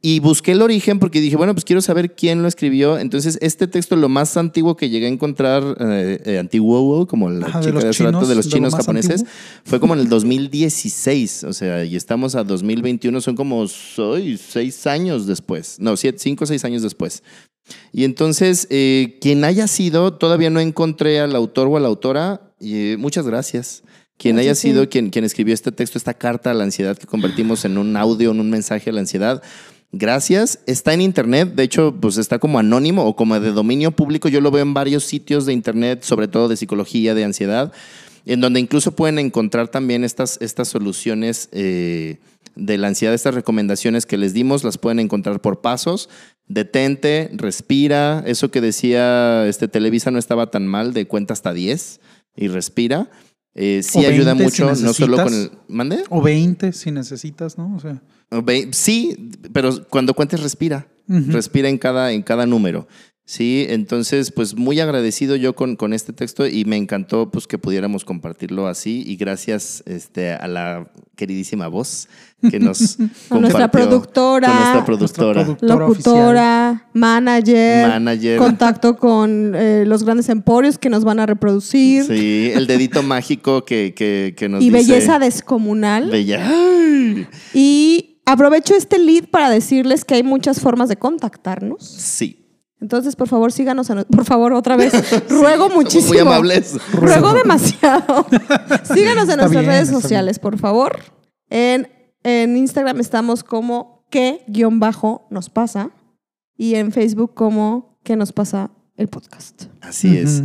Y busqué el origen porque dije, bueno, pues quiero saber quién lo escribió. Entonces, este texto, lo más antiguo que llegué a encontrar, eh, eh, antiguo, como la Ajá, de chica los de hace rato, chinos, de los de lo chinos más japoneses, antiguo. fue como en el 2016. O sea, y estamos a 2021, son como soy, seis años después. No, siete, cinco o seis años después. Y entonces, eh, quien haya sido, todavía no encontré al autor o a la autora. y, eh, muchas gracias. Quien haya sido quien, quien escribió este texto, esta carta a la ansiedad que convertimos en un audio, en un mensaje a la ansiedad. Gracias. Está en internet. De hecho, pues está como anónimo o como de dominio público. Yo lo veo en varios sitios de internet, sobre todo de psicología, de ansiedad, en donde incluso pueden encontrar también estas, estas soluciones eh, de la ansiedad, estas recomendaciones que les dimos, las pueden encontrar por pasos. Detente, respira. Eso que decía este Televisa no estaba tan mal, de cuenta hasta 10 y respira. Eh, sí ayuda 20 si mucho, no solo con el. ¿Mande? O 20 si necesitas, ¿no? O sea, Sí, pero cuando cuentes respira. Respira en cada, en cada número. Sí, entonces, pues muy agradecido yo con, con este texto y me encantó pues que pudiéramos compartirlo así y gracias este, a la queridísima voz que nos A nuestra productora, con nuestra productora, productora locutora, manager, manager. contacto con eh, los grandes emporios que nos van a reproducir Sí, el dedito mágico que, que, que nos y dice- belleza descomunal. Bella. Y aprovecho este lead para decirles que hay muchas formas de contactarnos. Sí. Entonces, por favor, síganos. en- por favor, otra vez. Ruego muchísimo. Muy amables. Ruego demasiado. síganos en Está nuestras bien, redes sociales, por favor. En, en Instagram estamos como qué-nos pasa. Y en Facebook como qué nos pasa el podcast. Así es.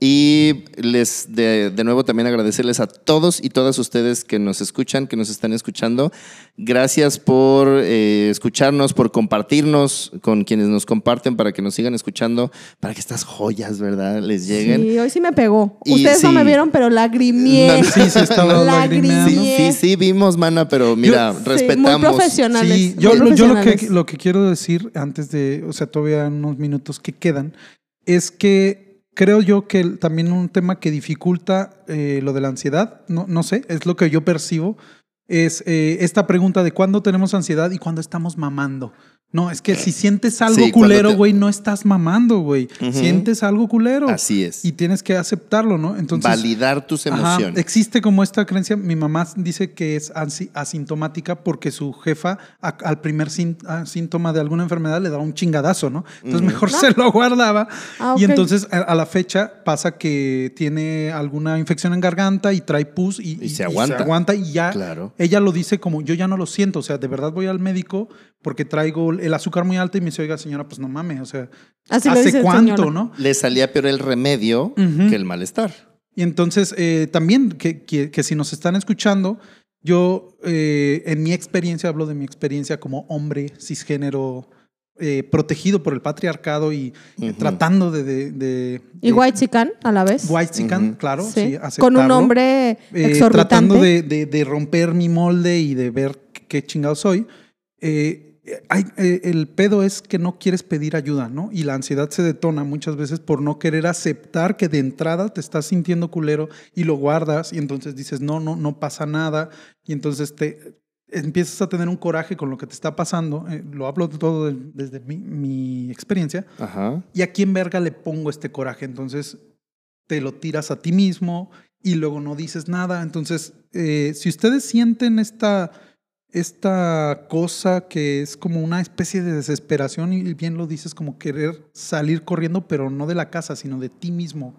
Y les de, de nuevo también agradecerles a todos y todas ustedes que nos escuchan, que nos están escuchando. Gracias por eh, escucharnos, por compartirnos con quienes nos comparten para que nos sigan escuchando, para que estas joyas, ¿verdad? Les lleguen. Sí, hoy sí me pegó. Y Ustedes no me vieron, pero. No, no, sí se estaba. Sí, sí, sí, vimos, mana, pero mira, respetamos. muy profesionales. Sí, yo, muy lo, yo lo, que, lo que quiero decir antes de, o sea, todavía unos minutos que quedan, es que creo yo que también un tema que dificulta eh, lo de la ansiedad, no, no sé, es lo que yo percibo, es eh, esta pregunta de cuándo tenemos ansiedad y cuándo estamos mamando. No, es que si sientes algo Sí, culero, te- güey, no estás mamando, güey. Sientes algo culero. Así es. Y tienes que aceptarlo, ¿no? Entonces, Validar tus Ajá, emociones. existe como esta creencia. Mi mamá dice que es asintomática porque su jefa a- al primer sin- a- síntoma de alguna enfermedad le daba un chingadazo, ¿no? Entonces mejor se lo guardaba. Ah, Y entonces a, a la fecha pasa que tiene alguna infección en garganta y trae pus y, Y se aguanta. aguanta y ya. Claro. Ella lo dice como yo ya no lo siento, o sea, de verdad voy al médico porque traigo el azúcar muy alto y me dice, oiga señora, pues no mames, o sea, Así ¿hace cuánto, no? Le salía peor el remedio Ujú. que el malestar. Y entonces, eh, también que, que- que si nos están escuchando, yo eh, en mi experiencia, hablo de mi experiencia como hombre cisgénero, eh, protegido por el patriarcado y eh, Ujú. tratando de... de, de- Y de- White Sican a la vez. White chican, Ujú. claro, Sí. sí, Con un hombre Eh, exorbitante. tratando de, de- de romper mi molde y de ver qué chingado soy. Eh, hay- el pedo es que no quieres pedir ayuda, ¿no? Y la ansiedad se detona muchas veces por no querer aceptar que de entrada te estás sintiendo culero y lo guardas y entonces dices, no, no, no pasa nada. Y entonces te empiezas a tener un coraje con lo que te está pasando. Eh, lo hablo todo de- desde mi, mi experiencia. Ajá. ¿Y a quién verga le pongo este coraje? Entonces te lo tiras a ti mismo y luego no dices nada. Entonces, eh, si ustedes sienten esta, esta cosa que es como una especie de desesperación y bien lo dices como querer salir corriendo, pero no de la casa, sino de ti mismo.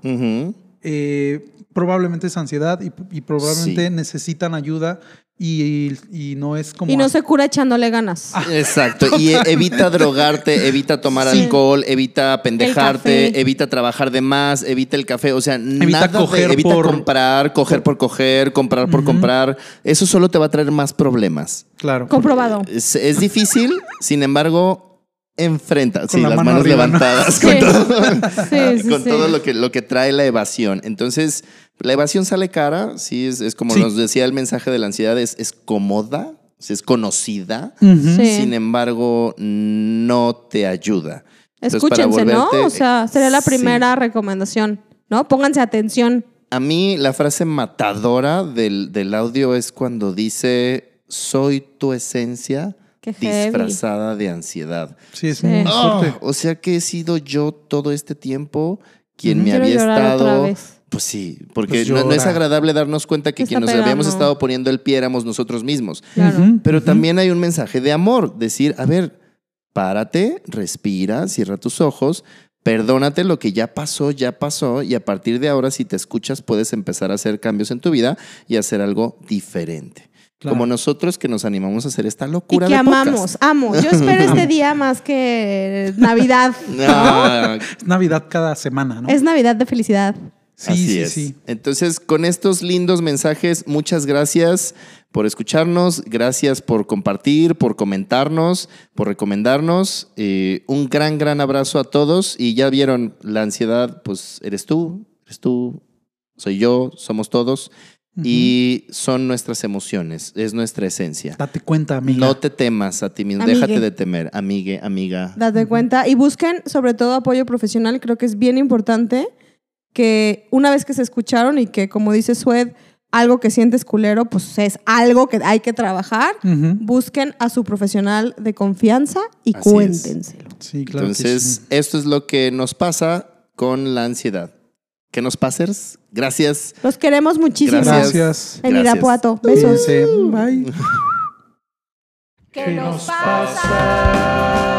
Eh, probablemente es ansiedad y, y probablemente Sí. necesitan ayuda y, y no es como... Y no se cura echándole ganas. Exacto. Y evita drogarte, evita tomar Sí. alcohol, evita pendejarte, evita trabajar de más, evita el café. O sea, Evita nada de- coger evita por- comprar, coger por coger, comprar por comprar. Eso solo te va a traer más problemas. Claro. Comprobado. Es, es difícil, sin embargo, enfrenta. Sí, la las mano manos arriba, ¿no? levantadas Sí. con todo, Sí, sí, con sí. todo lo, que, lo que trae la evasión. Entonces, la evasión sale cara, sí, es, es como Sí. nos decía el mensaje de la ansiedad, es, es cómoda, es conocida. Sí. Sin embargo, no te ayuda. Entonces, Escúchense, ¿no? O sea, sería la Sí. primera recomendación, ¿no? Pónganse atención. A mí la frase matadora del, del audio es cuando dice, soy tu esencia Qué heavy. disfrazada de ansiedad. Sí, es Sí. muy Ah, fuerte. o sea que he sido yo todo este tiempo quien me Quiero había estado... Pues sí, porque Pues no, no es agradable darnos cuenta que quien nos habíamos estado poniendo el pie éramos nosotros mismos. Claro. Pero también hay un mensaje de amor, decir, a ver, párate, respira, cierra tus ojos, perdónate lo que ya pasó, ya pasó, y a partir de ahora, si te escuchas, puedes empezar a hacer cambios en tu vida y hacer algo diferente. Claro. Como nosotros que nos animamos a hacer esta Y locura que de podcast. amamos, amo. Yo espero este día más que Navidad. Ah, Es Navidad cada semana, ¿no? Es Navidad de felicidad. sí, así sí, es. sí. Entonces, con estos lindos mensajes, muchas gracias por escucharnos, gracias por compartir, por comentarnos, por recomendarnos. Eh, un gran, gran abrazo a todos. Y ya vieron, la ansiedad, pues eres tú, eres tú, soy yo, somos todos. Y son nuestras emociones, es nuestra esencia. Date cuenta, amiga. No te temas a ti mismo, Amigue. déjate de temer, amigue, amiga. Date cuenta. Y busquen sobre todo apoyo profesional. Creo que es bien importante que una vez que se escucharon y que, como dice Sued, algo que sientes culero, pues es algo que hay que trabajar. Ujú. Busquen a su profesional de confianza y Así es. cuéntenselo. Sí, claro. que Entonces, sí. esto es lo que nos pasa con la ansiedad. ¿Qué nos pasers? Gracias. Los queremos muchísimo. Gracias. Gracias. En. Irapuato. Besos. Bye. ¿Qué nos pasa?